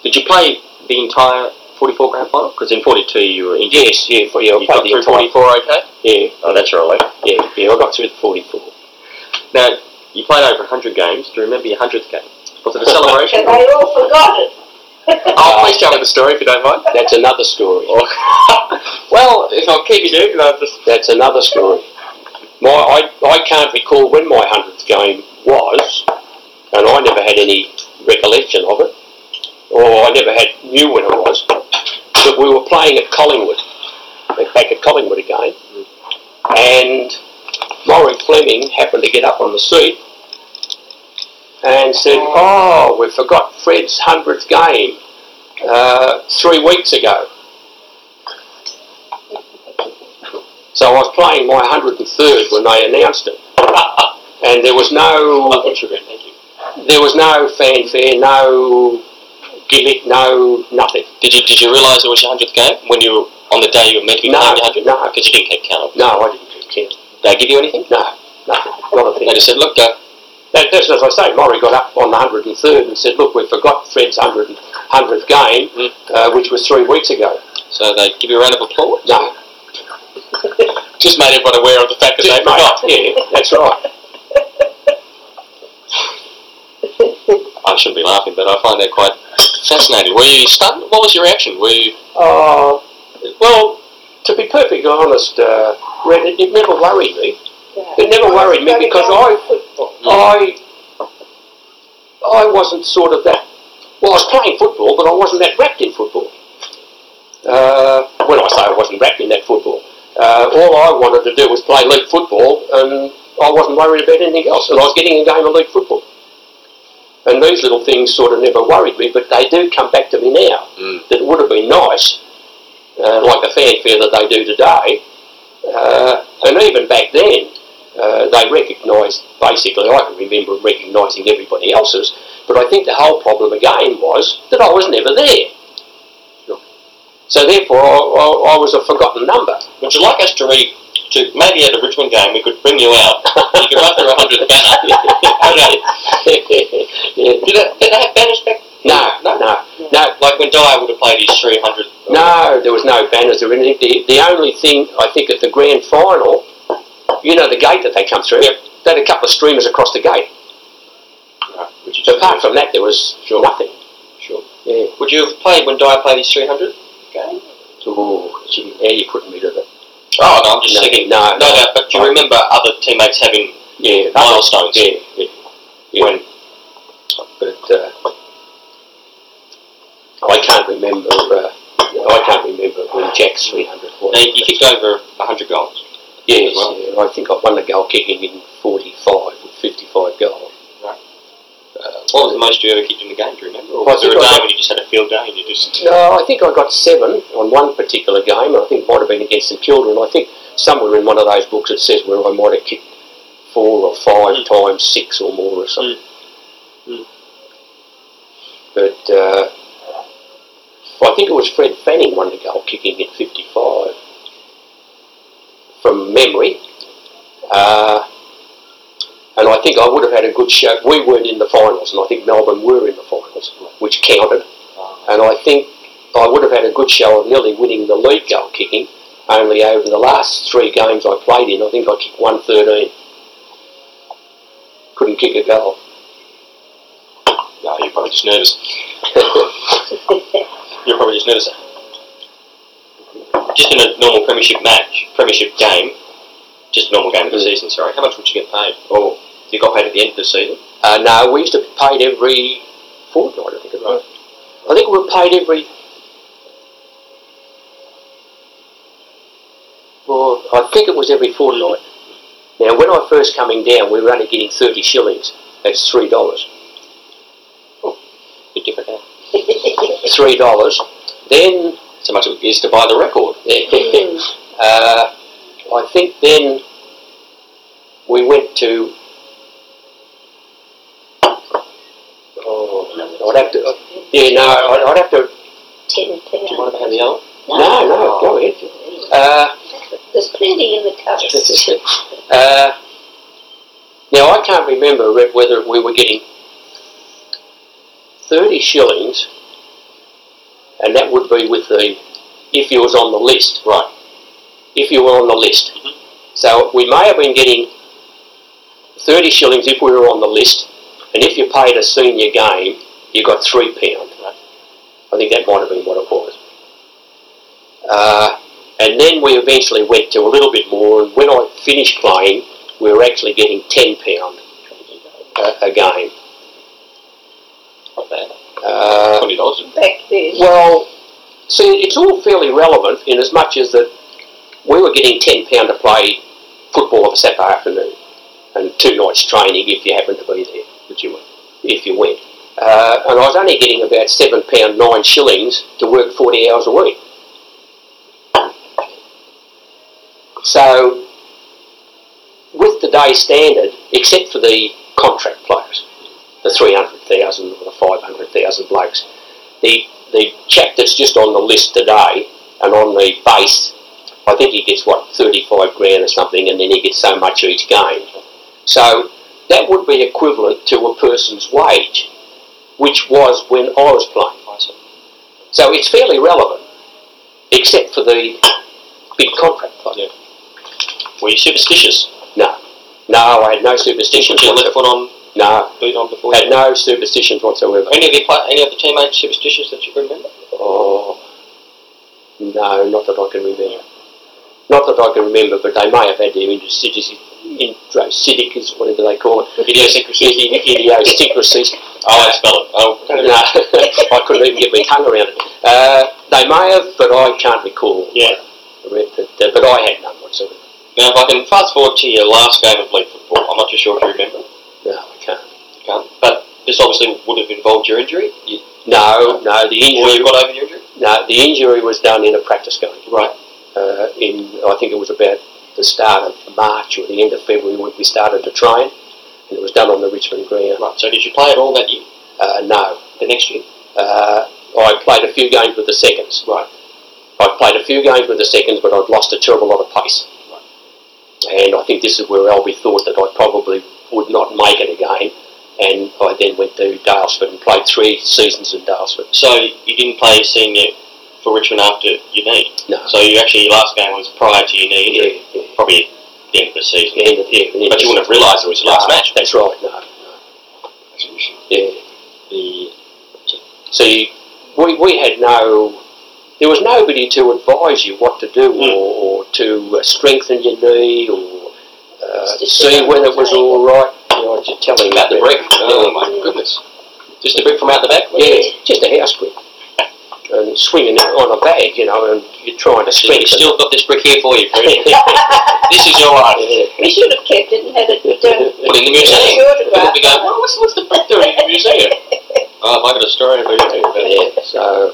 Speaker 4: Did you play the entire 44 grand final? Because in 42 you were injured.
Speaker 3: Yes, yeah, for, yeah, I
Speaker 4: You
Speaker 3: played
Speaker 4: got
Speaker 3: the
Speaker 4: through
Speaker 3: entire-
Speaker 4: 44 okay?
Speaker 3: Yeah,
Speaker 4: Oh, that's your relief.
Speaker 3: yeah, yeah, I got through the 44.
Speaker 4: Now, you played over 100 games. Do you remember your 100th game? Was it a celebration?
Speaker 5: And they all forgot it.
Speaker 4: Oh, please tell me the story if you don't mind.
Speaker 3: That's another story.
Speaker 4: well, if I'll keep you there, I'll just.
Speaker 3: That's another story. My, I, I can't recall when my hundredth game was, and I never had any recollection of it, or I never had knew when it was. But we were playing at Collingwood, back at Collingwood again, and Maury Fleming happened to get up on the seat and said, "Oh, we forgot Fred's hundredth game uh, three weeks ago." So I was playing my 103rd when they announced it. And there was no there was no fanfare, no gimmick, no nothing.
Speaker 4: Did you did you realise it was your hundredth game when you were on the day you were meant to be
Speaker 3: No,
Speaker 4: playing your hundred?
Speaker 3: no.
Speaker 4: because you didn't keep count.
Speaker 3: No, I didn't keep count.
Speaker 4: Did they give you anything?
Speaker 3: No, nothing. Not a thing.
Speaker 4: They just said, look, uh,
Speaker 3: That, that's as I say, Maury got up on the 103rd and said, look, we forgot Fred's 100, 100th game,
Speaker 4: Mm.
Speaker 3: uh, which was three weeks ago.
Speaker 4: so they give you a round of applause.
Speaker 3: No.
Speaker 4: Just made everyone aware of the fact that they
Speaker 3: Just,
Speaker 4: forgot.
Speaker 3: mate, yeah, that's right.
Speaker 4: I shouldn't be laughing, but I find that quite fascinating. Were you stunned? What was your reaction? Were you?
Speaker 3: Uh, well, to be perfectly honest, uh, Red, it, it never worried me. It never worried me because I, I, I wasn't sort of that. Well, I was playing football, but I wasn't that wrapped in football. Uh, when I say I wasn't wrapped in that football, uh, all I wanted to do was play league football, and I wasn't worried about anything else. And I was getting a game of league football. And these little things sort of never worried me, but they do come back to me now.
Speaker 4: Mm.
Speaker 3: That it would have been nice, uh, like the fanfare that they do today. Uh, and even back then, uh, they recognised, basically, I can remember recognising everybody else's, but I think the whole problem again was that I was never there. So therefore, I, I, I was a forgotten number.
Speaker 4: Would you like us to read? To maybe at a Richmond game, we could bring you out. you could run through a hundredth banner.
Speaker 3: yeah.
Speaker 4: Did they, did they have banners back?
Speaker 3: No, no, no, no,
Speaker 4: Like when Dyer would have played his three hundred.
Speaker 3: no, there was no banners or anything. The, the only thing, I think, at the grand final, you know the gate that they come through?
Speaker 4: Yep.
Speaker 3: They had a couple of streamers across the gate.
Speaker 4: You,
Speaker 3: So apart from that, there was
Speaker 4: Sure.
Speaker 3: nothing.
Speaker 4: Sure.
Speaker 3: Yeah.
Speaker 4: would you have played when Dyer played his three hundred game?
Speaker 3: Oh, gee, now you're putting me to the...
Speaker 4: Oh no, I'm just
Speaker 3: No,
Speaker 4: thinking.
Speaker 3: no,
Speaker 4: no, no. But do you remember other teammates having
Speaker 3: Yeah,
Speaker 4: milestones?
Speaker 3: Yeah, yeah. yeah.
Speaker 4: When
Speaker 3: But uh, I can't remember. Uh, I can't remember when Jack's 300 was.
Speaker 4: Now, you kicked over 100 goals.
Speaker 3: Yes,
Speaker 4: well.
Speaker 3: yeah, I think I won the goal kicking in 45 with 55 goals.
Speaker 4: Uh, what was the most you ever kicked in the game, do you remember? Or was there a day
Speaker 3: got-
Speaker 4: when you just had a field day and you just...
Speaker 3: No, I think I got seven on one particular game. I think it might have been against St Kilda. I think somewhere in one of those books it says where I might have kicked four or five
Speaker 4: Mm.
Speaker 3: times six or more or something.
Speaker 4: Mm.
Speaker 3: But uh, I think it was Fred Fanning won the goal kicking at 55 from memory. Uh, and I think I would have had a good show. We weren't in the finals, and I think Melbourne were in the finals, which counted. Ah. And I think I would have had a good show of nearly winning the league goal kicking. Only over the last three games I played in, I think I kicked 113. Couldn't kick a goal.
Speaker 4: No, you're probably just nervous. You're probably just nervous. Just in a normal premiership match, premiership game, just a normal game of the hmm. season, sorry, how much would you get paid? Or you got paid at the end of the season?
Speaker 3: uh, no, we used to be paid every fortnight, I think it was. I think we were paid every. Well, I think it was every fortnight. Now, when I first coming down, we were only getting 30 shillings. That's $3.
Speaker 4: Bit different now.
Speaker 3: $3. Then
Speaker 4: So much it is to buy the record.
Speaker 3: uh, I think then we went to. Oh, I'd have to. Yeah, no, I'd, I'd have to.
Speaker 5: Ten
Speaker 4: Do you
Speaker 5: pounds.
Speaker 4: want to have the other?
Speaker 3: No, no, go ahead. Uh,
Speaker 5: There's plenty in the cupboard.
Speaker 3: uh, now I can't remember whether we were getting thirty shillings, and that would be with the if you was on the list.
Speaker 4: Right.
Speaker 3: if you were on the list.
Speaker 4: Mhm.
Speaker 3: So we may have been getting 30 shillings if we were on the list, and if you paid a senior game, you got £3. I think that might have been what it was. Uh, and then we eventually went to a little bit more. And when I finished playing, we were actually getting ten pound a, a game.
Speaker 4: Not bad.
Speaker 3: Uh,
Speaker 4: Twenty dollars.
Speaker 5: Back then.
Speaker 3: well, see, it's all fairly relevant in as much as that we were getting ten pound to play football of a Saturday afternoon, and two nights training if you happened to be there, If you went. Uh, and I was only getting about seven pound nine shillings to work forty hours a week. So, with the day standard, except for the contract players, the 300,000 or the 500,000 blokes, the, the chap that's just on the list today and on the base, I think he gets, what, 35 grand or something, and then he gets so much each game. So, that would be equivalent to a person's wage, which was when I was playing. So it's fairly relevant, except for the big contract players.
Speaker 4: Were you superstitious?
Speaker 3: No. No, I had no superstitions
Speaker 4: Put your left foot on,
Speaker 3: No,
Speaker 4: boot on before
Speaker 3: had
Speaker 4: you.
Speaker 3: no superstitions whatsoever.
Speaker 4: Any of your any of the teammates superstitious that you can remember?
Speaker 3: Oh, no, not that I can remember. Not that I can remember, but they may have had their idiosyncrasies, idiosyncrasies, whatever they call it.
Speaker 4: Idiosyncrasies.
Speaker 3: Idi- Idiosyncrasies.
Speaker 4: Oh, I spell it. Oh,
Speaker 3: No, I couldn't even get my tongue around it. Uh, they may have, but I can't recall.
Speaker 4: Yeah.
Speaker 3: But, but I had none whatsoever.
Speaker 4: Now, if I can fast forward to your last game of league football, I'm not too sure if you remember.
Speaker 3: No, I can't.
Speaker 4: Can't. But this obviously would have involved your injury. You,
Speaker 3: No, no, the
Speaker 4: or
Speaker 3: injury.
Speaker 4: you got over your injury.
Speaker 3: No, the injury was done in a practice game.
Speaker 4: Right.
Speaker 3: uh, in I think it was about the start of March or the end of February when we started to train, and it was done on the Richmond ground.
Speaker 4: Right. So did you play at all that year?
Speaker 3: Uh, no,
Speaker 4: The next year.
Speaker 3: uh, I played a few games with the seconds.
Speaker 4: Right.
Speaker 3: I played a few games with the seconds, but I'd lost a terrible lot of pace. And I think this is where Albie thought that I probably would not make it again. And I then went to Daylesford and played three seasons in Daylesford.
Speaker 4: So you didn't play senior for Richmond after your knee.
Speaker 3: No.
Speaker 4: So you actually your last game was prior to your knee injury.
Speaker 3: Yeah, yeah.
Speaker 4: Probably at the end of the season.
Speaker 3: End of, yeah, end
Speaker 4: But you wouldn't have realised it was your last
Speaker 3: No,
Speaker 4: match.
Speaker 3: That's right. No, no. Yeah.
Speaker 4: The
Speaker 3: See, we, we had no, there was nobody to advise you what to do
Speaker 4: Mm.
Speaker 3: or, or to uh, strengthen your knee or uh, see
Speaker 5: whether
Speaker 3: it was all right. You know, just telling
Speaker 4: about the brick. Oh my goodness. Just a brick from out the back.
Speaker 3: Yeah, just a house brick. And swinging it on a bag, you know, and you're trying to
Speaker 4: So you've still got this brick here for you, Freddie. this is your life.
Speaker 5: We should have kept it and had it uh,
Speaker 4: Put in the museum.
Speaker 5: Sure
Speaker 4: People be going, well, what's, what's the brick doing in the museum? Oh, have I got a story for you?
Speaker 3: yeah, so,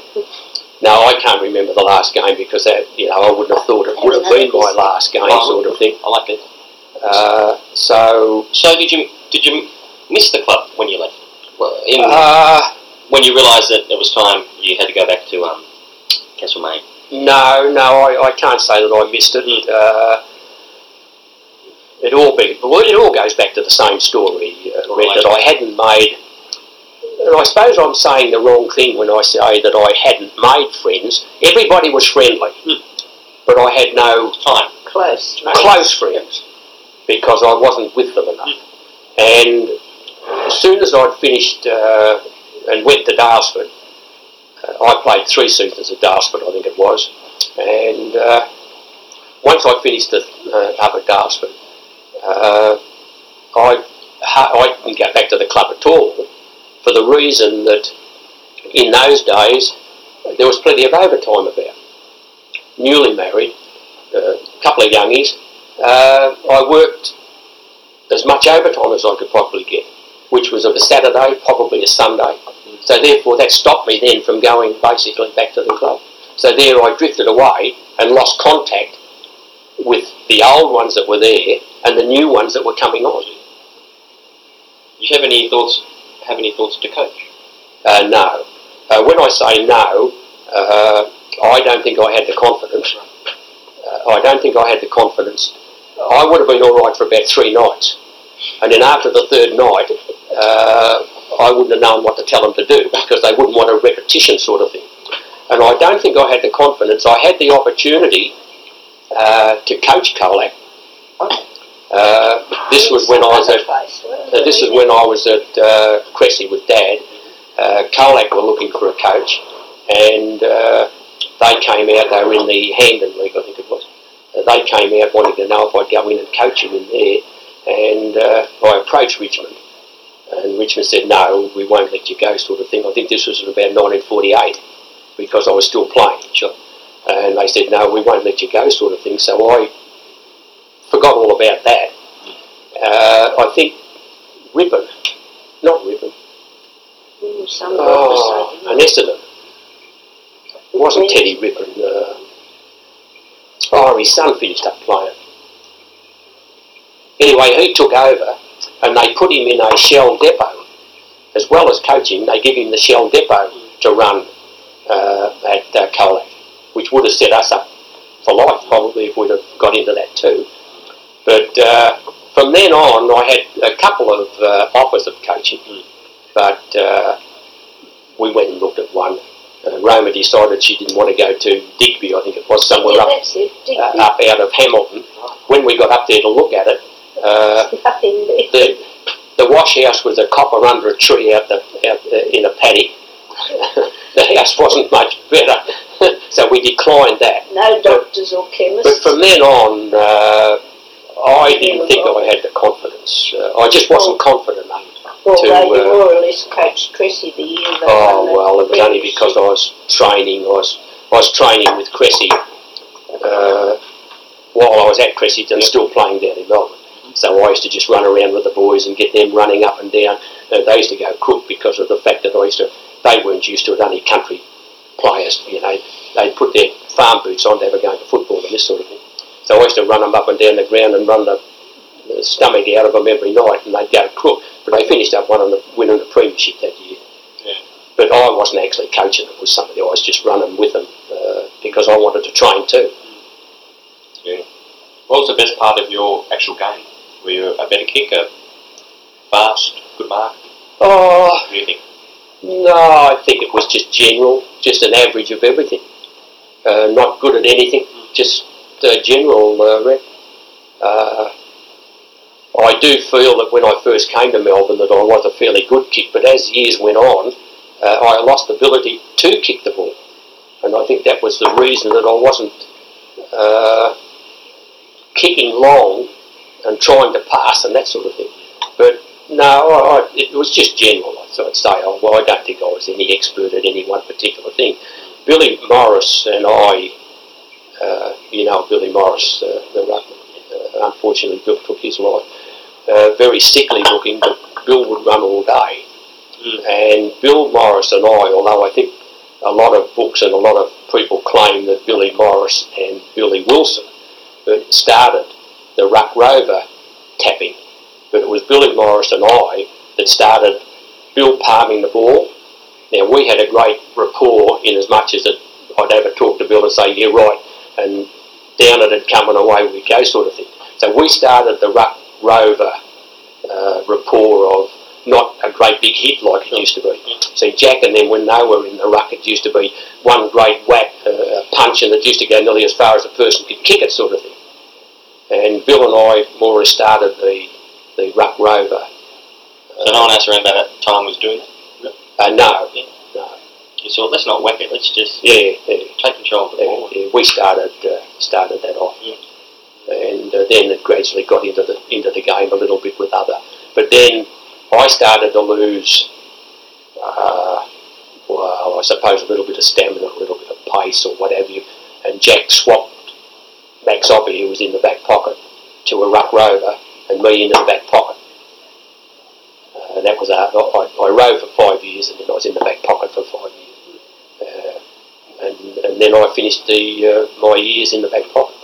Speaker 3: no, I can't remember the last game because that, you know, I wouldn't have thought it would have been my last game
Speaker 4: Oh.
Speaker 3: sort of thing.
Speaker 4: I like it.
Speaker 3: Uh, so,
Speaker 4: So did you did you miss the club when you left? Well, in,
Speaker 3: uh,
Speaker 4: when you realised that it was time, you had to go back to um, Castlemaine.
Speaker 3: No, no, I, I can't say that I missed it. Uh, it all be, well, it all goes back to the same story, uh, Red, that I hadn't made. And I suppose I'm saying the wrong thing when I say that I hadn't made friends. Everybody was friendly, but I had no
Speaker 4: Time.
Speaker 5: close.
Speaker 3: close friends because I wasn't with them enough. And as soon as I'd finished uh, and went to Daylesford, uh, I played three seasons at Daylesford, I think it was. And uh, once I finished the, uh, up at Daylesford, uh, I, I didn't go back to the club at all for the reason that in those days there was plenty of overtime about. Newly married, a couple of youngies, uh, I worked as much overtime as I could possibly get, which was of a Saturday, probably a Sunday. So therefore, that stopped me then from going basically back to the club. So there, I drifted away and lost contact with the old ones that were there and the new ones that were coming on.
Speaker 4: You have any thoughts? Have any thoughts to coach?
Speaker 3: Uh, no. Uh, when I say no, uh, I don't think I had the confidence. Uh, I don't think I had the confidence. I would have been all right for about three nights. And then after the third night, uh, I wouldn't have known what to tell them to do because they wouldn't want a repetition sort of thing. And I don't think I had the confidence. I had the opportunity uh, to coach Colac. Uh, this was when I was at uh, this is when I was at uh, Cressy with Dad. Uh, were looking for a coach, and uh, they came out. They were in the Hampden League, I think it was. Uh, they came out wanting to know if I'd go in and coach him in there, and uh, I approached Richmond, and Richmond said, "No, we won't let you go," sort of thing. I think this was about 1948 because I was still playing. Sure. And they said, no, we won't let you go, sort of thing. So I forgot all about that. Uh, I think Ribbon, not Ribbon,
Speaker 6: Mm,
Speaker 3: oh, an Essendon. It wasn't Teddy Ribbon. Uh, oh, his son finished up playing. Anyway, he took over and they put him in a shell depot. As well as coaching, they give him the shell depot to run uh, at uh, Colac, which would have set us up for life probably if we'd have got into that too. But uh, from then on, I had a couple of uh, offers of coaching, but uh, we went and looked at one. Uh, Roma decided she didn't want to go to Digby, I think it was somewhere
Speaker 6: yeah,
Speaker 3: up,
Speaker 6: it.
Speaker 3: Uh, up out of Hamilton. When we got up there to look at it, uh,
Speaker 6: There's nothing there.
Speaker 3: the the wash house was a copper under a tree out the out uh, in a paddock. the house wasn't much better, so we declined that.
Speaker 6: No doctors or chemists.
Speaker 3: But from then on, uh, I didn't think I had the confidence. Uh, I just wasn't confident enough.
Speaker 6: Although
Speaker 3: to,
Speaker 6: you
Speaker 3: uh,
Speaker 6: more or less coached Cressy the year they
Speaker 3: Oh well, it was only because I was training. I was I was training with Cressy uh, while I was at Cressy and still playing down in Melbourne. So I used to just run around with the boys and get them running up and down. They used to go crook because of the fact that I used to. They weren't used to it. Only country players, you know, they put their farm boots on. They were going to football and this sort of thing. So I used to run them up and down the ground and run the, the stomach out of them every night, and they'd go crook. But they finished up winning the, winning the premiership that year. But I wasn't actually coaching them with somebody. I was just running with them uh, because I wanted to train too. Yeah.
Speaker 4: What was the best part of your actual game? Were you a better kicker, fast, good mark?
Speaker 3: Oh,
Speaker 4: What do you think?
Speaker 3: no, I think it was just general, just an average of everything. Uh, not good at anything, just uh, general, uh, rep. Uh, I do feel that when I first came to Melbourne that I was a fairly good kick, but as years went on, uh, I lost the ability to kick the ball. And I think that was the reason that I wasn't uh, kicking long and trying to pass and that sort of thing. But no, I, I, it was just general. So I'd say, oh, well, I don't think I was any expert at any one particular thing. Billy Morris and I, uh, you know, Billy Morris, uh, the ruckman, uh, unfortunately, Bill took his life. Uh, very sickly looking, but Bill would run all day. And Bill Morris and I, although I think a lot of books and a lot of people claim that Billy Morris and Billy Wilson started the Ruck Rover tapping, but it was Billy Morris and I that started Bill palming the ball. Now we had a great rapport in as much as that I'd ever talk to Bill and say, "You're right," and down it had come and away we'd go, sort of thing. So we started the Ruck Rover uh, rapport of not a great big hit like it used to be. See, Jack and then when they were in the ruck, it used to be one great whack, uh, punch, and it used to go nearly as far as a person could kick it, sort of thing. And Bill and I more or less started the, the ruck rover.
Speaker 4: So no one else around about that time was doing it?
Speaker 3: Uh, no,
Speaker 4: You thought, let's not whack it, let's just
Speaker 3: yeah, yeah,
Speaker 4: take control of the
Speaker 3: yeah,
Speaker 4: ball.
Speaker 3: yeah. we started uh, started that off, and uh, then it gradually got into the into the game a little bit with other. But then I started to lose, uh, well, I suppose a little bit of stamina, a little bit of pace, or whatever you. And Jack swapped Max Oppy, who was in the back pocket, to a ruck rover, and me into the back pocket. Uh, that was I. I rode for five years, and then I was in the back pocket for five years. Uh, and, and then I finished the uh, my years in the back pocket.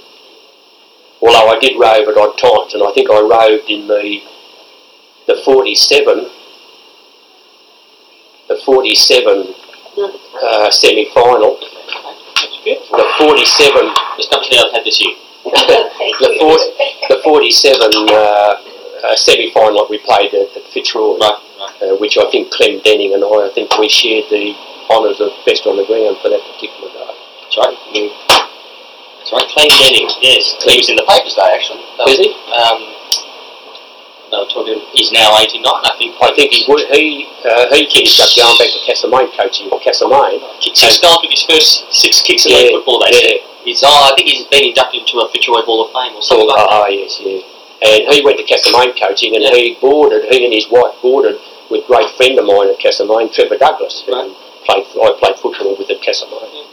Speaker 3: Although I did rove at odd times, and I think I roved in the the 47, the 47 uh, semi-final. The 47,
Speaker 4: There's nothing else had this year.
Speaker 3: the, 40, the 47 uh, uh, semi-final that we played at, at Fitzroy,
Speaker 4: Right, right.
Speaker 3: uh, which I think Clen Denning and I, I think we shared the honours of best on the ground for that particular day.
Speaker 4: That's right. That's right. Clen Denning, yes. He was in the papers today, actually.
Speaker 3: Is he?
Speaker 4: Um, No, talking, he's now 89, I think.
Speaker 3: I think he would. He uh, he finished up going back to Castlemaine coaching at Castlemaine.
Speaker 4: Kicked six goals with his first six kicks in
Speaker 3: Yeah,
Speaker 4: league football, they
Speaker 3: yeah.
Speaker 4: said. He's, oh, I think he's been inducted into a Fitzroy Hall of Fame or something
Speaker 3: Oh,
Speaker 4: like that.
Speaker 3: oh, yes, yeah. And he went to Castlemaine coaching, and he boarded. He and his wife boarded with a great friend of mine at Castlemaine, Trevor Douglas, who
Speaker 4: Right.
Speaker 3: played. I played football with at Castlemaine.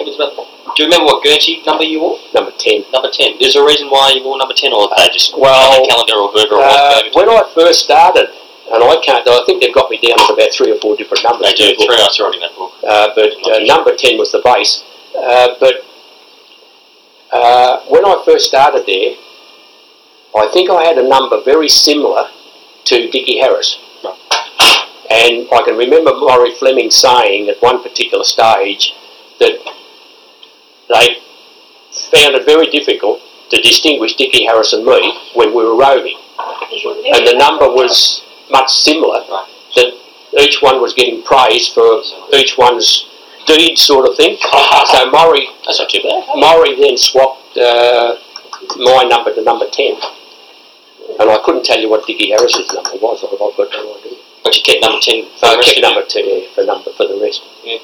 Speaker 4: It was about- Do you remember what Guernsey number you wore?
Speaker 3: Number ten.
Speaker 4: Number 10. There's a reason why you wore number 10, or they just
Speaker 3: Well,
Speaker 4: on the calendar or whoever it
Speaker 3: Uh, when I first started, and I can't. I think they've got me down as about three or four different numbers.
Speaker 4: They do,
Speaker 3: the
Speaker 4: three I saw in that book.
Speaker 3: Uh, but uh, number 10 was the base. Uh, but uh, when I first started there, I think I had a number very similar to Dickie Harris. And I can remember Maury Fleming saying at one particular stage that they found it very difficult to distinguish Dickie Harris and me when we were roving. And the number was much similar, that each one was getting praise for each one's deed sort of thing. So Maury,
Speaker 4: That's not too bad.
Speaker 3: Maury then swapped uh, my number to number 10. And I couldn't tell you what Dickie Harris's number was, I've got no idea.
Speaker 4: But you kept number 10 for
Speaker 3: I kept number 10 yeah, for, number, for the rest.
Speaker 4: Yeah.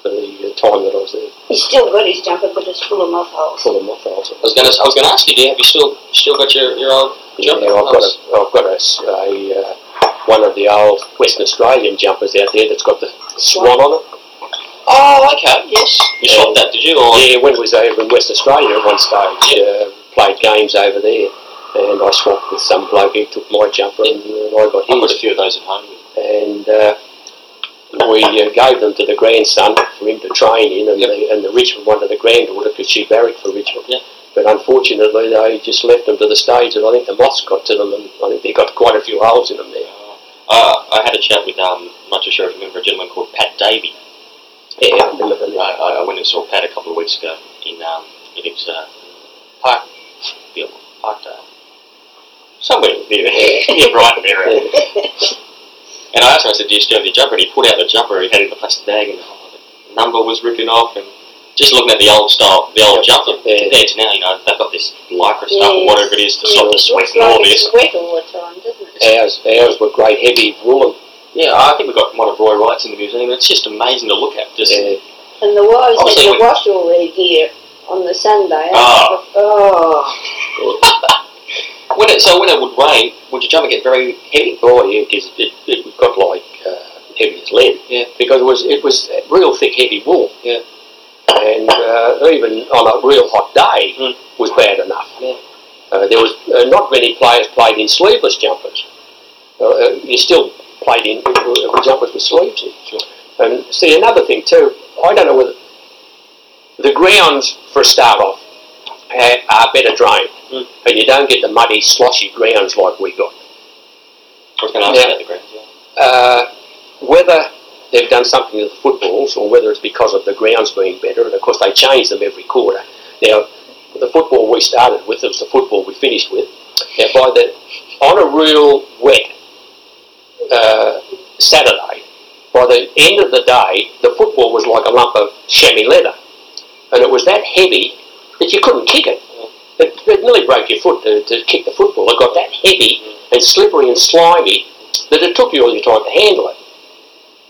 Speaker 3: For the uh, time that I was there,
Speaker 6: He's still got his jumper, but it's full of moth holes.
Speaker 3: full of my files.
Speaker 4: I was going to I was going to ask you, do you have you still still got your, your old
Speaker 3: Yeah,
Speaker 4: jumper?
Speaker 3: I've got a, I've got a, s- a, uh, one of the old Western Australian jumpers out there that's got the swan on it.
Speaker 4: Oh, okay, yes. You swapped that, did you? Or
Speaker 3: Yeah, when it was over in West Australia at one stage, uh, played games over there, and I swapped with some bloke who took my jumper, and uh, I got his.
Speaker 4: I've got a few of those at home.
Speaker 3: and uh, we uh, gave them to the grandson for him to train in, and, the, and the Richmond one to the granddaughter because she barracked for Richmond.
Speaker 4: Yeah.
Speaker 3: But unfortunately, they just left them to the stage, and I think the moths got to them, and I think they got quite a few holes in them there.
Speaker 4: Uh, I had a chat with, um, I'm not too sure if you remember, a gentleman called Pat Davey.
Speaker 3: Yeah, I remember
Speaker 4: I. I I went and saw Pat a couple of weeks ago in, um, in its, uh, Park, Bill, Parkdale. Somewhere near, near Brighton area. And I asked him, I said, do you still have your jumper? And he pulled out the jumper he had in the plastic bag and oh, the number was ripping off and just looking at the old style, the old jumper
Speaker 3: Yeah.
Speaker 4: compared to now, you know, they've got this lycra stuff or whatever it is to stop the sweat and all this.
Speaker 6: it's wet all the time, doesn't it?
Speaker 3: Ours, ours were great heavy woolen.
Speaker 4: Yeah, I think we've got one of Roy Wright's in the museum. And it's just amazing to look at. Just
Speaker 3: Yeah.
Speaker 6: And the wives had to wash all their gear on the Sunday.
Speaker 4: Ah.
Speaker 6: Oh.
Speaker 4: when it so when it would rain, would your jumper get very heavy?
Speaker 3: Oh yeah, because it, it got like uh, heavy as lead.
Speaker 4: Yeah.
Speaker 3: Because it was it was real thick, heavy wool.
Speaker 4: Yeah.
Speaker 3: And uh, even on a real hot day
Speaker 4: Mm.
Speaker 3: was bad enough.
Speaker 4: Yeah.
Speaker 3: Uh, there was uh, not many players played in sleeveless jumpers. Uh, uh, you still played in jumpers with sleeves. in.
Speaker 4: Sure.
Speaker 3: And see another thing too. I don't know whether the grounds for a start off are better drained,
Speaker 4: Mm.
Speaker 3: and you don't get the muddy, sloshy grounds like we got.
Speaker 4: I was going to ask about the ground. Yeah.
Speaker 3: uh, whether they've done something with the footballs or whether it's because of the grounds being better, and of course they change them every quarter. Now, the football we started with, it was the football we finished with. Now, by the on a real wet uh, Saturday, by the end of the day, the football was like a lump of chamois leather, and it was that heavy that you couldn't kick it. It, it nearly broke your foot to, to kick the football. It got that heavy and slippery and slimy that it took you all your time to handle it.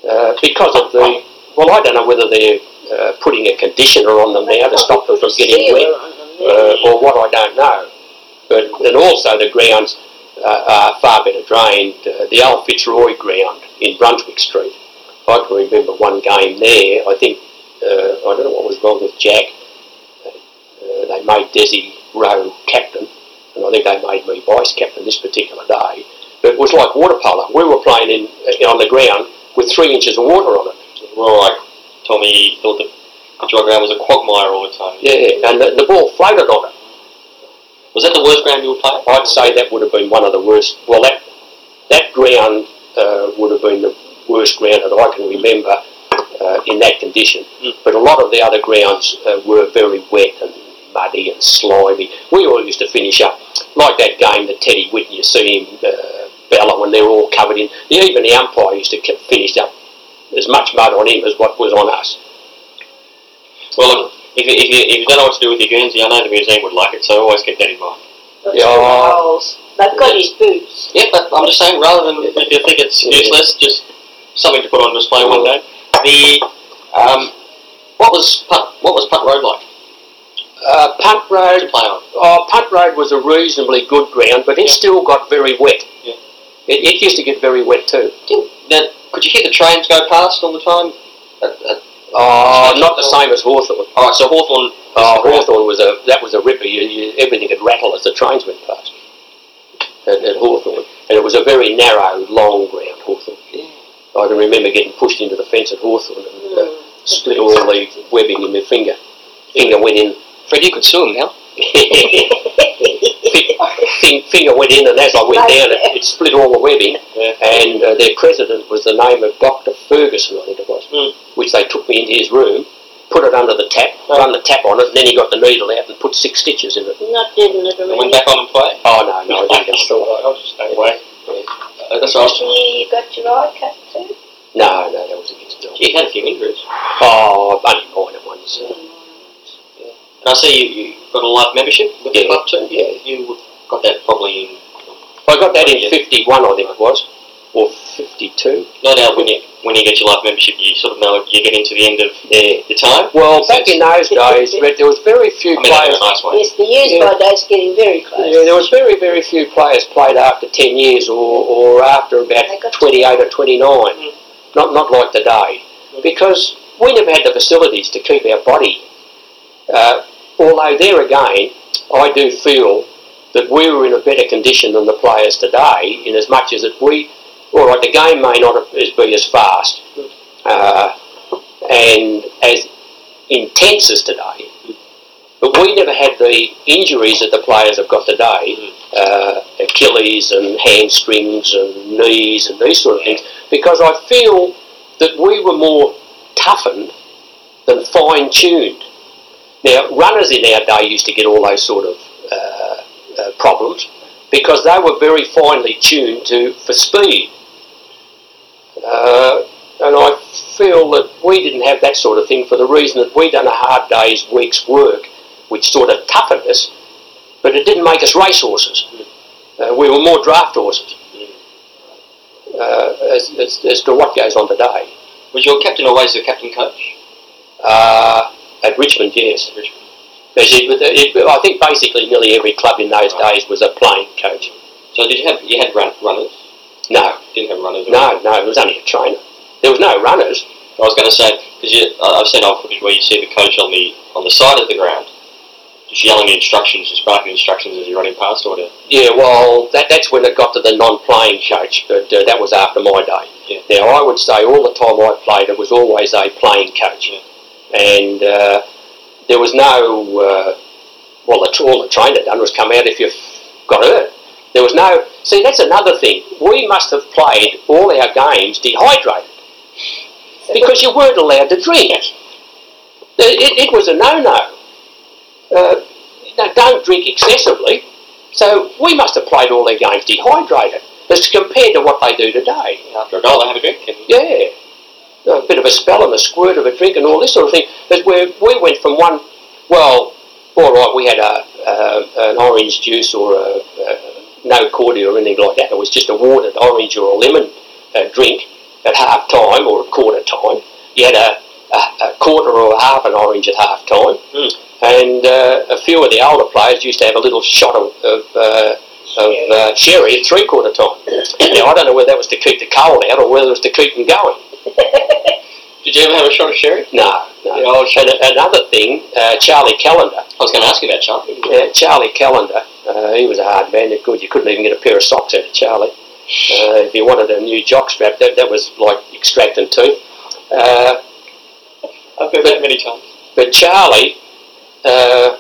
Speaker 3: Uh, because of the, well, I don't know whether they're uh, putting a conditioner on them now to stop them from getting wet, uh, or what I don't know. But and also the grounds uh, are far better drained. Uh, the old Fitzroy ground in Brunswick Street. I can remember one game there. I think uh, I don't know what was wrong with Jack. They made Desi Rowe captain, and I think they made me vice captain this particular day. But it was like water polo. We were playing in uh, on the ground with three inches of water on it.
Speaker 4: Right. Told me he thought that the dry ground was a quagmire all the time.
Speaker 3: Yeah, and the, the ball floated on it.
Speaker 4: Was that the worst ground you were playing?
Speaker 3: I'd say that would have been one of the worst. Well, that that ground uh, would have been the worst ground that I can remember uh, in that condition.
Speaker 4: Mm.
Speaker 3: But a lot of the other grounds uh, were very wet and muddy and slimy. We all used to finish up like that game that Teddy Whitten. You see him uh, bellow when they're all covered in. Even the umpire used to keep finished up as much mud on him as what was on us.
Speaker 4: Well, look, if you, if, you, if you don't know what to do with your Guernsey, I know the museum would like it, so always keep that in mind.
Speaker 6: Lots
Speaker 3: Yeah.
Speaker 6: of holes. They've got his boots.
Speaker 4: Yeah, but I'm just saying, rather than if you think it's useless, just something to put on display one day. The um, what was Punt, what was Punt Road like
Speaker 3: Uh, Punt Road, oh, Punt Road was a reasonably good ground, but it
Speaker 4: Yeah.
Speaker 3: still got very wet.
Speaker 4: Yeah.
Speaker 3: It, it used to get very wet too.
Speaker 4: Now, could you hear the trains go past all the time? At, at,
Speaker 3: Oh, not the same as Hawthorn.
Speaker 4: all right, so Hawthorn.
Speaker 3: Oh, Hawthorn was a that was a ripper. You, you, everything would rattle as the trains went past. At, at Hawthorn, and it was a very narrow, long ground. Hawthorn. I can remember getting pushed into the fence at Hawthorn and uh, split all the webbing in my finger. Finger went in.
Speaker 4: Fred, you could sue him now.
Speaker 3: Fin- finger went in, and as I went down, it, it split all the webbing.
Speaker 4: Yeah.
Speaker 3: And uh, their president was the name of Doctor Ferguson, I think it was,
Speaker 4: Mm.
Speaker 3: which they took me into his room, put it under the tap, run the tap on it, and then he got the needle out and put six stitches in it.
Speaker 6: Not didn't it already?
Speaker 4: went back on and play.
Speaker 3: Oh no, no, I didn't get still.
Speaker 4: I'll just stay away. Uh, that's.
Speaker 6: Last year you got your eye cut too?
Speaker 3: No, no, that was against it.
Speaker 4: You had a few injuries.
Speaker 3: Oh, only minor ones. Uh,
Speaker 4: And I see you, you got a life membership with the
Speaker 3: Yeah.
Speaker 4: club too.
Speaker 3: Yeah.
Speaker 4: You got that probably in.
Speaker 3: I got that in '51, I think it was, or '52.
Speaker 4: No doubt when you when you get your life membership, you sort of know you're getting to the end of
Speaker 3: Yeah.
Speaker 4: your time.
Speaker 3: Well, back in those days, Red, there was very few
Speaker 4: I mean,
Speaker 3: players.
Speaker 4: nice way.
Speaker 6: Yes, the years
Speaker 3: Yeah.
Speaker 6: by date's getting very close.
Speaker 3: Yeah, there was very, very few players played after 10 years or, or after about 28 or 29.
Speaker 4: Mm.
Speaker 3: Not, not like today.
Speaker 4: Mm.
Speaker 3: Because we never had the facilities to keep our body. Uh, although there again, I do feel that we were in a better condition than the players today in as much as that we, all right, the game may not be as fast uh, and as intense as today, but we never had the injuries that the players have got today, uh, Achilles and hamstrings and knees and these sort of things, because I feel that we were more toughened than fine tuned. Now, runners in our day used to get all those sort of uh, uh, problems because they were very finely tuned to for speed. Uh, and I feel that we didn't have that sort of thing for the reason that we'd done a hard day's week's work, which sort of toughened us, but it didn't make us racehorses. Uh, we were more draft horses. Uh, as, as, as to what goes on today.
Speaker 4: Was your captain always the captain coach?
Speaker 3: Uh, at Richmond, yes. It, it, I think basically nearly every club in those days was a playing coach.
Speaker 4: So did you have you had run, runners?
Speaker 3: No,
Speaker 4: Didn't have runners.
Speaker 3: no, no, it was only a trainer. There was no runners.
Speaker 4: I was going to say because I've seen old footage where you see the coach on the on the side of the ground, just yelling instructions, just barking instructions as you're running past, or whatever.
Speaker 3: Yeah, well, that, that's when it got to the non-playing coach, but uh, that was after my day.
Speaker 4: Yeah.
Speaker 3: Now, I would say all the time I played, it was always a playing coach. And uh, there was no, uh, well, the, all the trainer done was come out if you've got hurt. There was no, see, that's another thing. We must have played all our games dehydrated because you weren't allowed to drink. It, it, it was a no-no. Uh, no, don't drink excessively. So we must have played all their games dehydrated as compared to what they do today.
Speaker 4: After a goal, they have a drink.
Speaker 3: Yeah. A bit of a spell and a squirt of a drink and all this sort of thing. But where we went from one, well, all right, we had a, a an orange juice or a, a no cordial or anything like that. It was just a watered orange or a lemon uh, drink at half time or a quarter time. You had a, a, a quarter or a half an orange at half time.
Speaker 4: Mm.
Speaker 3: And uh, a few of the older players used to have a little shot of, of, uh, of uh, sherry at three quarter time. now, I don't know whether that was to keep the cold out or whether it was to keep them going.
Speaker 4: did you ever have a shot of sherry?
Speaker 3: No, no.
Speaker 4: Yeah,
Speaker 3: and another thing, uh, Charlie Callender.
Speaker 4: I was going to ask you about Charlie.
Speaker 3: Uh, Charlie Callender, uh, he was a hard man. Good, you couldn't even get a pair of socks out of Charlie. Uh, if you wanted a new jock strap, that, that was like extracting teeth. Uh,
Speaker 4: I've heard that many times.
Speaker 3: but Charlie, uh,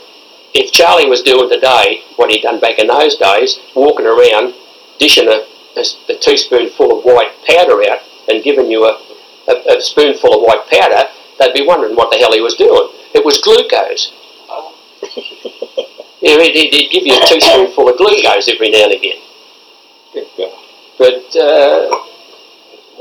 Speaker 3: if Charlie was doing today what he'd done back in those days, walking around dishing a, a, a teaspoonful of white powder out and giving you a, a, a spoonful of white powder, they'd be wondering what the hell he was doing. It was glucose. Yeah, he'd, he'd- he'd give you a teaspoonful of glucose every now and again. But uh,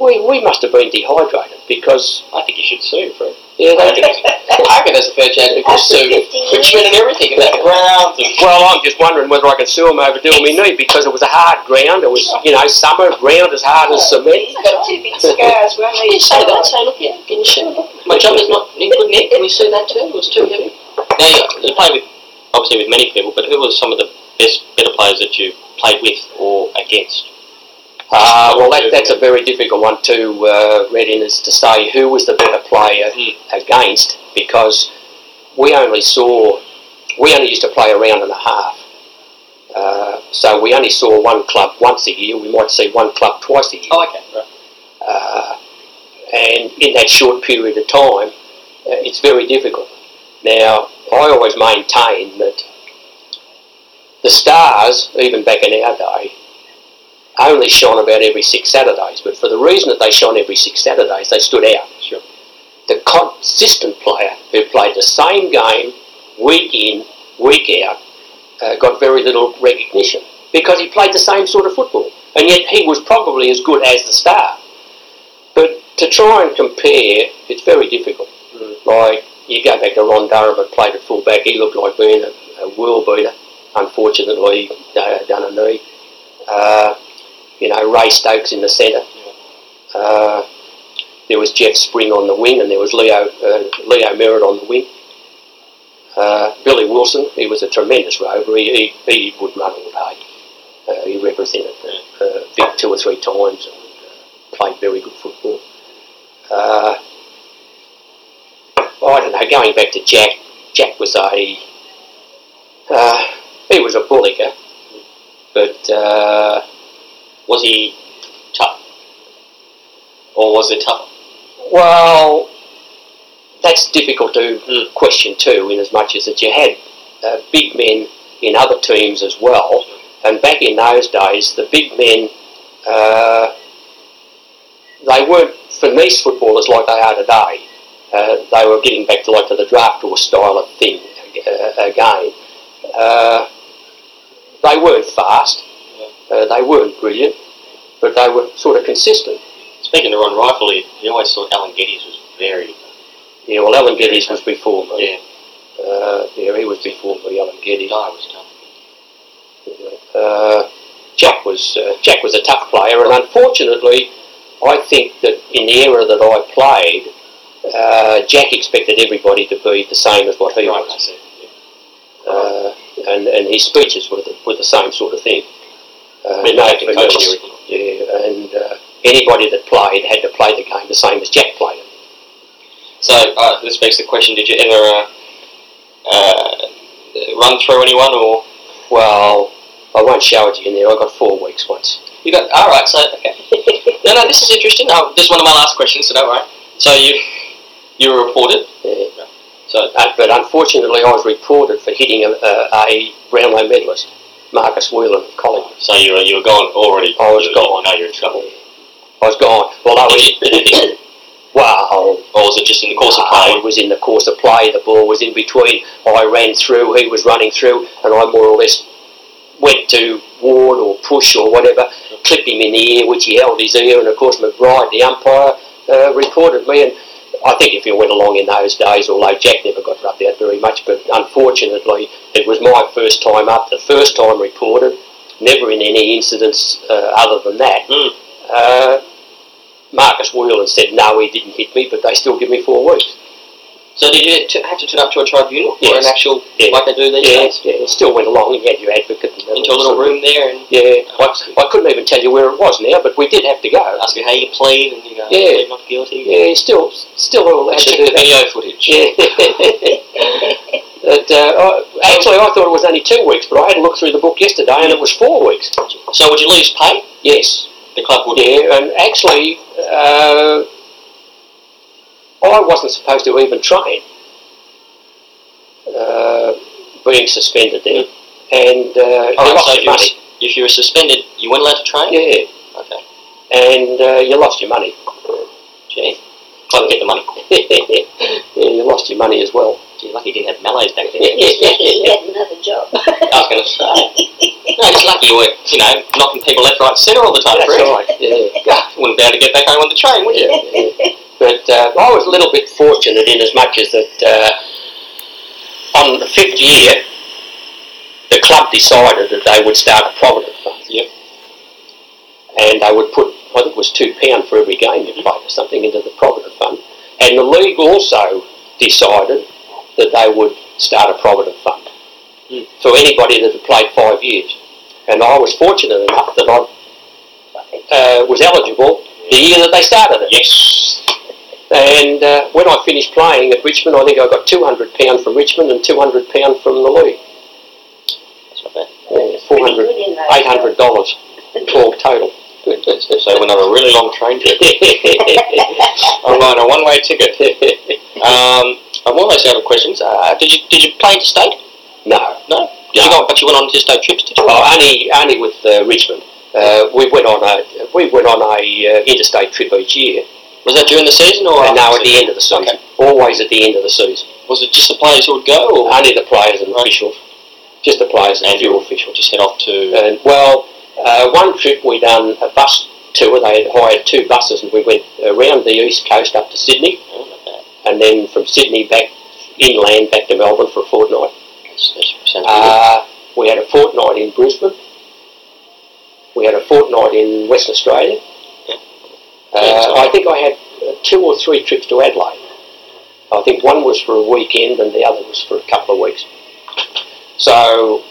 Speaker 3: we, we must have been dehydrated because
Speaker 4: I think you should sue for it.
Speaker 3: Yeah,
Speaker 4: I
Speaker 3: they,
Speaker 4: think it's- I reckon there's a fair chance we could
Speaker 6: After
Speaker 4: sue
Speaker 6: 50
Speaker 4: for
Speaker 6: years?
Speaker 4: treading everything in that ground.
Speaker 3: Well, I'm just wondering whether I could sue them over doing me knee because it was a hard ground. It was you know summer ground as hard as cement.
Speaker 6: He's got two big scars where
Speaker 4: you
Speaker 6: he's
Speaker 4: say that, say, look, yeah, can you sue? My jumper's not in good nick, can we sue that too? It was too heavy. Now, you, you play with, obviously with many people, but who were some of the best, better players that you played with or against?
Speaker 3: Uh, well, that, that's a very difficult one to uh, is to say who was the better player
Speaker 4: Mm.
Speaker 3: against because we only saw, we only used to play a round and a half. Uh, so we only saw one club once a year. We might see one club twice a year.
Speaker 4: Oh, okay, right.
Speaker 3: Uh, and in that short period of time, uh, it's very difficult. Now, I always maintain that the stars, even back in our day, only shone about every six Saturdays, but for the reason that they shone every six Saturdays, they stood out.
Speaker 4: Sure.
Speaker 3: The consistent player who played the same game week in, week out, uh, got very little recognition because he played the same sort of football, and yet he was probably as good as the star. But to try and compare, it's very difficult. Like you go back to Ron Durham and played at fullback, he looked like being a, a world beater. Unfortunately, uh, done a knee. Uh, you know, Ray Stokes in the centre. Uh, there was Jeff Spring on the wing, and there was Leo uh, Leo Merrett on the wing. Uh, Billy Wilson, he was a tremendous rover. He, he, he would run all day. Uh, he represented uh, uh, Vic two or three times and uh, played very good football. Uh, I don't know. Going back to Jack, Jack was a uh, he was a bulliker, but uh,
Speaker 4: Was he tough? Or was it tough?
Speaker 3: Well, that's difficult to
Speaker 4: Mm.
Speaker 3: question too, in as much as that you had uh, big men in other teams as well. And back in those days, the big men, uh, they weren't finesse footballers like they are today. Uh, they were getting back to like to the draft or style of thing uh, again. Uh, they weren't fast, uh, they weren't brilliant, but they were sort of consistent.
Speaker 4: Speaking of Ron Rifle, he, he always thought Alan Geddes was very,
Speaker 3: Yeah, well, Alan Geddes was before me.
Speaker 4: yeah,
Speaker 3: Uh, yeah, he was before me, Alan Geddes.
Speaker 4: I was tough.
Speaker 3: Uh, Jack was uh, Jack was a tough player, and unfortunately, I think that in the era that I played, uh, Jack expected everybody to be the same as what he
Speaker 4: Right,
Speaker 3: was.
Speaker 4: Yeah.
Speaker 3: uh, and and his speeches were the, were the same sort of thing. Uh,
Speaker 4: With
Speaker 3: no
Speaker 4: acting coach and
Speaker 3: Yeah, and uh, anybody that played had to play the game the same as Jack played it.
Speaker 4: So uh, this begs the question: Did you ever uh, uh, run through anyone, or
Speaker 3: Well, I won't show it to you now. I got four weeks once.
Speaker 4: you got? All right. So okay. no, no. This is interesting. Oh, this is one of my last questions, so don't worry. So you you were reported.
Speaker 3: Yeah.
Speaker 4: So
Speaker 3: Uh, but unfortunately, I was reported for hitting a, a, a Brownlow medalist, Marcus Whelan Collingwood.
Speaker 4: so you were you were gone already.
Speaker 3: I was
Speaker 4: you,
Speaker 3: gone.
Speaker 4: You know you're in trouble.
Speaker 3: I was gone. Well, I
Speaker 4: Did you, did you hit
Speaker 3: was. wow.
Speaker 4: or was it just in the course of play?
Speaker 3: It was in the course of play. The ball was in between. I ran through. He was running through, and I more or less went to ward or push or whatever, clipped him in the ear, which he held his ear, and of course McBride, the umpire, uh, reported me. And I think if you went along in those days, although Jack never got rubbed out very much, but unfortunately it was my first time up, the first time reported, never in any incidents uh, other than that.
Speaker 4: Mm.
Speaker 3: Uh, Marcus Whelan said no, he didn't hit me, but they still give me four weeks.
Speaker 4: So did you t- have to turn up to a tribunal or an actual
Speaker 3: Yeah.
Speaker 4: like they do these
Speaker 3: Yeah,
Speaker 4: days?
Speaker 3: yeah, it still went along. You had your advocate and
Speaker 4: Into a little room there and
Speaker 3: Yeah, I, I couldn't even tell you where it was now, but we did have to go.
Speaker 4: ask you how you plead and you go,
Speaker 3: Yeah.
Speaker 4: not guilty.
Speaker 3: Yeah, still, still all had to do
Speaker 4: the
Speaker 3: that.
Speaker 4: video footage.
Speaker 3: Yeah. but, uh, I, actually, I thought it was only two weeks, but I had a look through the book yesterday, and it was four weeks.
Speaker 4: So would you lose pay?
Speaker 3: Yes.
Speaker 4: The club would.
Speaker 3: Yeah, and actually, uh, I wasn't supposed to even train. Uh, being suspended there, and uh,
Speaker 4: All
Speaker 3: you lost
Speaker 4: so if
Speaker 3: your
Speaker 4: you, were,
Speaker 3: money.
Speaker 4: if you were suspended, you weren't allowed to train.
Speaker 3: Yeah,
Speaker 4: Okay.
Speaker 3: and uh, you lost your money.
Speaker 4: Gee. Trying to get the money.
Speaker 3: yeah, you lost your money as well.
Speaker 4: Gee, lucky you didn't have Mallows back then.
Speaker 6: He's lucky he had another job.
Speaker 4: I was going to say. No, just lucky you were, you know, knocking people left, right, centre all the time.
Speaker 3: That's right. Yeah.
Speaker 4: God, you wouldn't be able to get back home on the train, would you?
Speaker 3: But uh, I was a little bit fortunate in as much as that uh, on the fifth year, the club decided that they would start a provident fund.
Speaker 4: Yep.
Speaker 3: And they would put, I think it was two pound for every game you played or something into the provident fund. And the league also decided that they would start a provident fund
Speaker 4: Mm.
Speaker 3: for anybody that had played five years. And I was fortunate enough that I uh, was eligible the year that they started it.
Speaker 4: Yes.
Speaker 3: And uh, when I finished playing at Richmond, I think I got two hundred pound from Richmond and two hundred pound from the league.
Speaker 4: That's not bad.
Speaker 3: Yeah, four
Speaker 6: Pretty
Speaker 3: hundred,
Speaker 6: good in those
Speaker 3: eight hundred dollars, all total.
Speaker 4: So we went on a really long train trip. I'm on a one-way ticket. Um, I'm almost out of questions. Uh, did you did you play interstate?
Speaker 3: no,
Speaker 4: No. Did you go? But you went on interstate trips, did you?
Speaker 3: oh, only only with uh, Richmond. Uh, we went on a we went on a uh, interstate trip each year,
Speaker 4: Was that during the season or?
Speaker 3: and now at the end of the season.
Speaker 4: Okay.
Speaker 3: Always at the end of the season.
Speaker 4: Was it just the players who would go, or
Speaker 3: Only the players and
Speaker 4: Right.
Speaker 3: officials, just the players and,
Speaker 4: and you
Speaker 3: few
Speaker 4: would just head off to?
Speaker 3: And well, uh, one trip we done a bus tour. They had hired two buses, and we went around the east coast up to Sydney,
Speaker 4: Oh,
Speaker 3: and then from Sydney back inland back to Melbourne for a fortnight. Uh, we had a fortnight in Brisbane. We had a fortnight in Western Australia. Uh, I think I had two or three trips to Adelaide. I think one was for a weekend and the other was for a couple of weeks. So,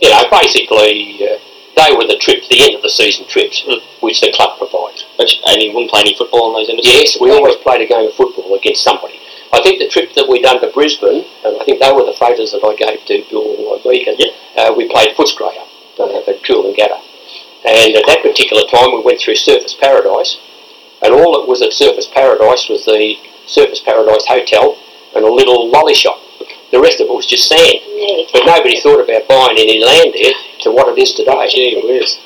Speaker 3: you know, basically, uh, they were the trips, the end of the season trips,
Speaker 4: Mm.
Speaker 3: which the club provides.
Speaker 4: But and you wouldn't play any football on those interstate?
Speaker 3: Yes, we always played a game of football against somebody. I think the trip that we done to Brisbane, and I think they were the photos that I gave to Bill Beacon,
Speaker 4: Yep.
Speaker 3: uh, we played Footscray up uh, at Coolangatta. And at that particular time, we went through Surfers Paradise, and all that was at Surfers Paradise was the Surfers Paradise Hotel and a little lolly shop. The rest of it was just sand. But nobody thought about buying any land there to what it is today.
Speaker 4: Gee whiz.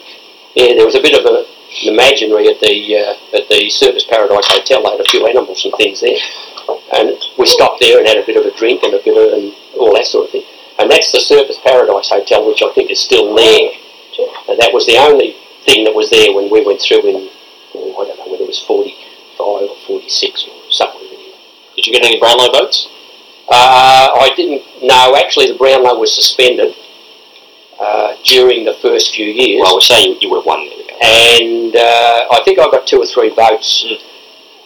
Speaker 3: Yeah, there was a bit of a, an imaginary at the uh, at the Surfers Paradise Hotel. They had a few animals and things there, and we stopped there and had a bit of a drink and a bit of and all that sort of thing. And that's the Surfers Paradise Hotel, which I think is still there. And that was the only thing that was there when we went through in oh, I don't know whether it was forty five or forty six or something.
Speaker 4: Did you get any Brownlow votes?
Speaker 3: Uh, I didn't know. Actually, the Brownlow was suspended uh, during the first few years.
Speaker 4: Well, we say you, you would have won there. we go.
Speaker 3: and uh, I think I got two or three votes
Speaker 4: Mm.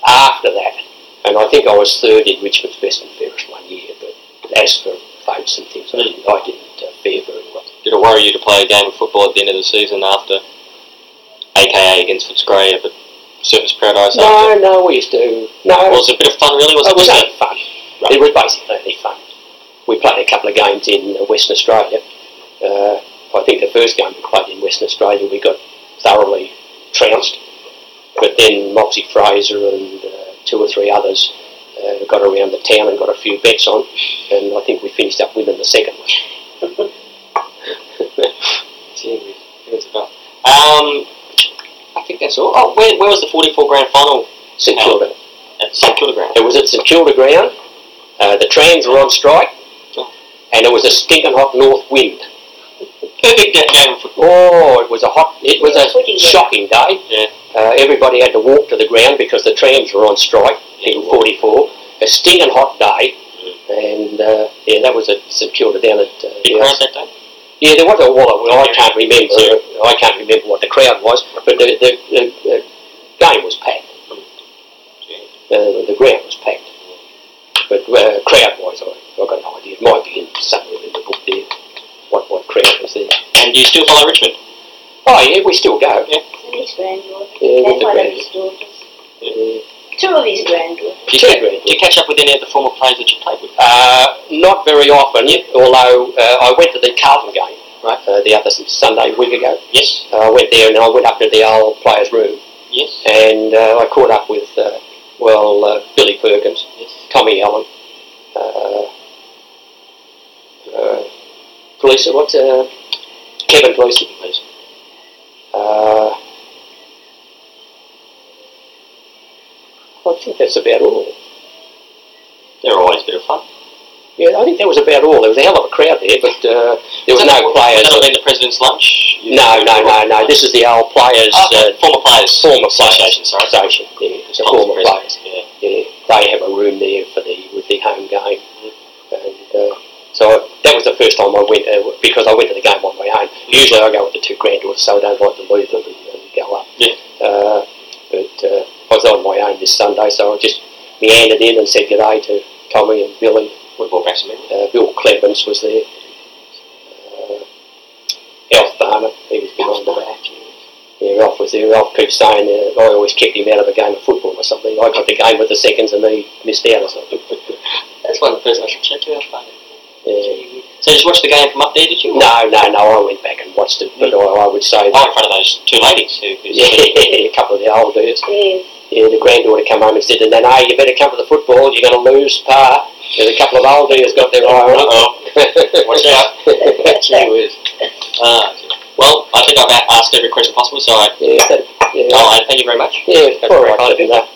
Speaker 3: after that, and I think I was third in Richmond's best and fairest one year. But as for votes and things, I
Speaker 4: Mm.
Speaker 3: didn't, I didn't uh, fare very well.
Speaker 4: Did it worry you to play a game of football at the end of the season after, aka against Footscray, but Surfers Paradise
Speaker 3: No,
Speaker 4: after?
Speaker 3: no, we used to. No,
Speaker 4: Was it a bit of fun, really? Was
Speaker 3: it
Speaker 4: it
Speaker 3: was only fun. It was basically fun. We played a couple of games in uh, Western Australia. Uh, I think the first game we played in Western Australia, we got thoroughly trounced. But then Moxie Fraser and uh, two or three others uh, got around the town and got a few bets on, and I think we finished up winning the second one.
Speaker 4: Gee whiz, here's about- Um, I think that's all. Oh, where, where was the 44 grand final
Speaker 3: St Kilda.
Speaker 4: at St Kilda Ground?
Speaker 3: It was at St Kilda ground. Uh, the trams were on strike,
Speaker 4: Oh.
Speaker 3: and it was a stinking hot north wind.
Speaker 4: Perfect ga- game of football.
Speaker 3: Oh, it was a hot. It was a shocking day.
Speaker 4: Yeah.
Speaker 3: Uh, everybody had to walk to the ground because the trams were on strike in 44. A stinking hot day, and uh, yeah, that was at St Kilda down at. Uh,
Speaker 4: Big crowd that day?
Speaker 3: Yeah, there was a well, well, I can't remember. I can't remember what the crowd was, but the the, the, the game was packed. Uh, the ground was packed. But uh, crowd-wise, I, I've got no idea. It might be in somewhere in the book there. What what crowd was there?
Speaker 4: And do you still follow Richmond?
Speaker 3: Oh yeah, we still go.
Speaker 6: And his granddaughter.
Speaker 3: Yeah, with the
Speaker 6: one of
Speaker 3: grand-
Speaker 6: his daughters. Two of his granddaughters.
Speaker 4: Do you,
Speaker 3: Two
Speaker 4: do you catch up with any of the former players that you played with?
Speaker 3: Uh, not very often, although uh, I went to the Carlton game right, uh, the other Sunday, a week ago.
Speaker 4: Yes.
Speaker 3: Uh, I went there and I went up to the old players' room
Speaker 4: Yes.
Speaker 3: and uh, I caught up with, uh, well, uh, Billy Perkins,
Speaker 4: Yes.
Speaker 3: Tommy Allen, uh, uh, Gleason, what's uh, Kevin Gleason,
Speaker 4: Please.
Speaker 3: uh, I think that's about all.
Speaker 4: They're always a bit of fun.
Speaker 3: Yeah, I think that was about all. There was a hell of a crowd there, but uh, there was no players.
Speaker 4: That would have been the president's lunch.
Speaker 3: No, no, no, no. This is the old players'
Speaker 4: Oh,
Speaker 3: uh,
Speaker 4: former players.
Speaker 3: former
Speaker 4: association. Sorry.
Speaker 3: Association. Yeah, it's a former players.
Speaker 4: Yeah.
Speaker 3: Yeah, they have a room there for the with the home game, and uh, so that was the first time I went uh, because I went to the game on my own. Usually I go with the two granddaughters, so I don't like to leave them and, and go up.
Speaker 4: Yeah.
Speaker 3: Uh, but uh, I was on my own this Sunday, so I just meandered in and said good day to Tommy and Billy.
Speaker 4: We brought back some memories.
Speaker 3: Uh, Bill Clemens was there. Uh, Alf Barnett, he was behind the back. Yeah, Ralph was there. Ralph keeps saying uh, I always kept him out of a game of football or something. I got the game with the seconds and he missed out or something.
Speaker 4: That's one of the person I should check to. How funny.
Speaker 3: Yeah.
Speaker 4: So did you watched the game from up there? Did you?
Speaker 3: No, no, no. I went back and watched it, but I, I would say
Speaker 4: Oh, in front of those two ladies who. who
Speaker 3: yeah, a couple of the old dudes.
Speaker 6: Yes.
Speaker 3: Yeah, the granddaughter come home and said to Nana, hey, you better come to the football. You're going to lose, pa. There's a couple of old dudes got their eye on it.
Speaker 4: Watch out. Gee whiz. Okay. Well, I think I've asked every question possible, so I,
Speaker 3: yeah, yeah,
Speaker 4: oh, I thank you very much.
Speaker 3: yeah,
Speaker 4: That's
Speaker 3: all right.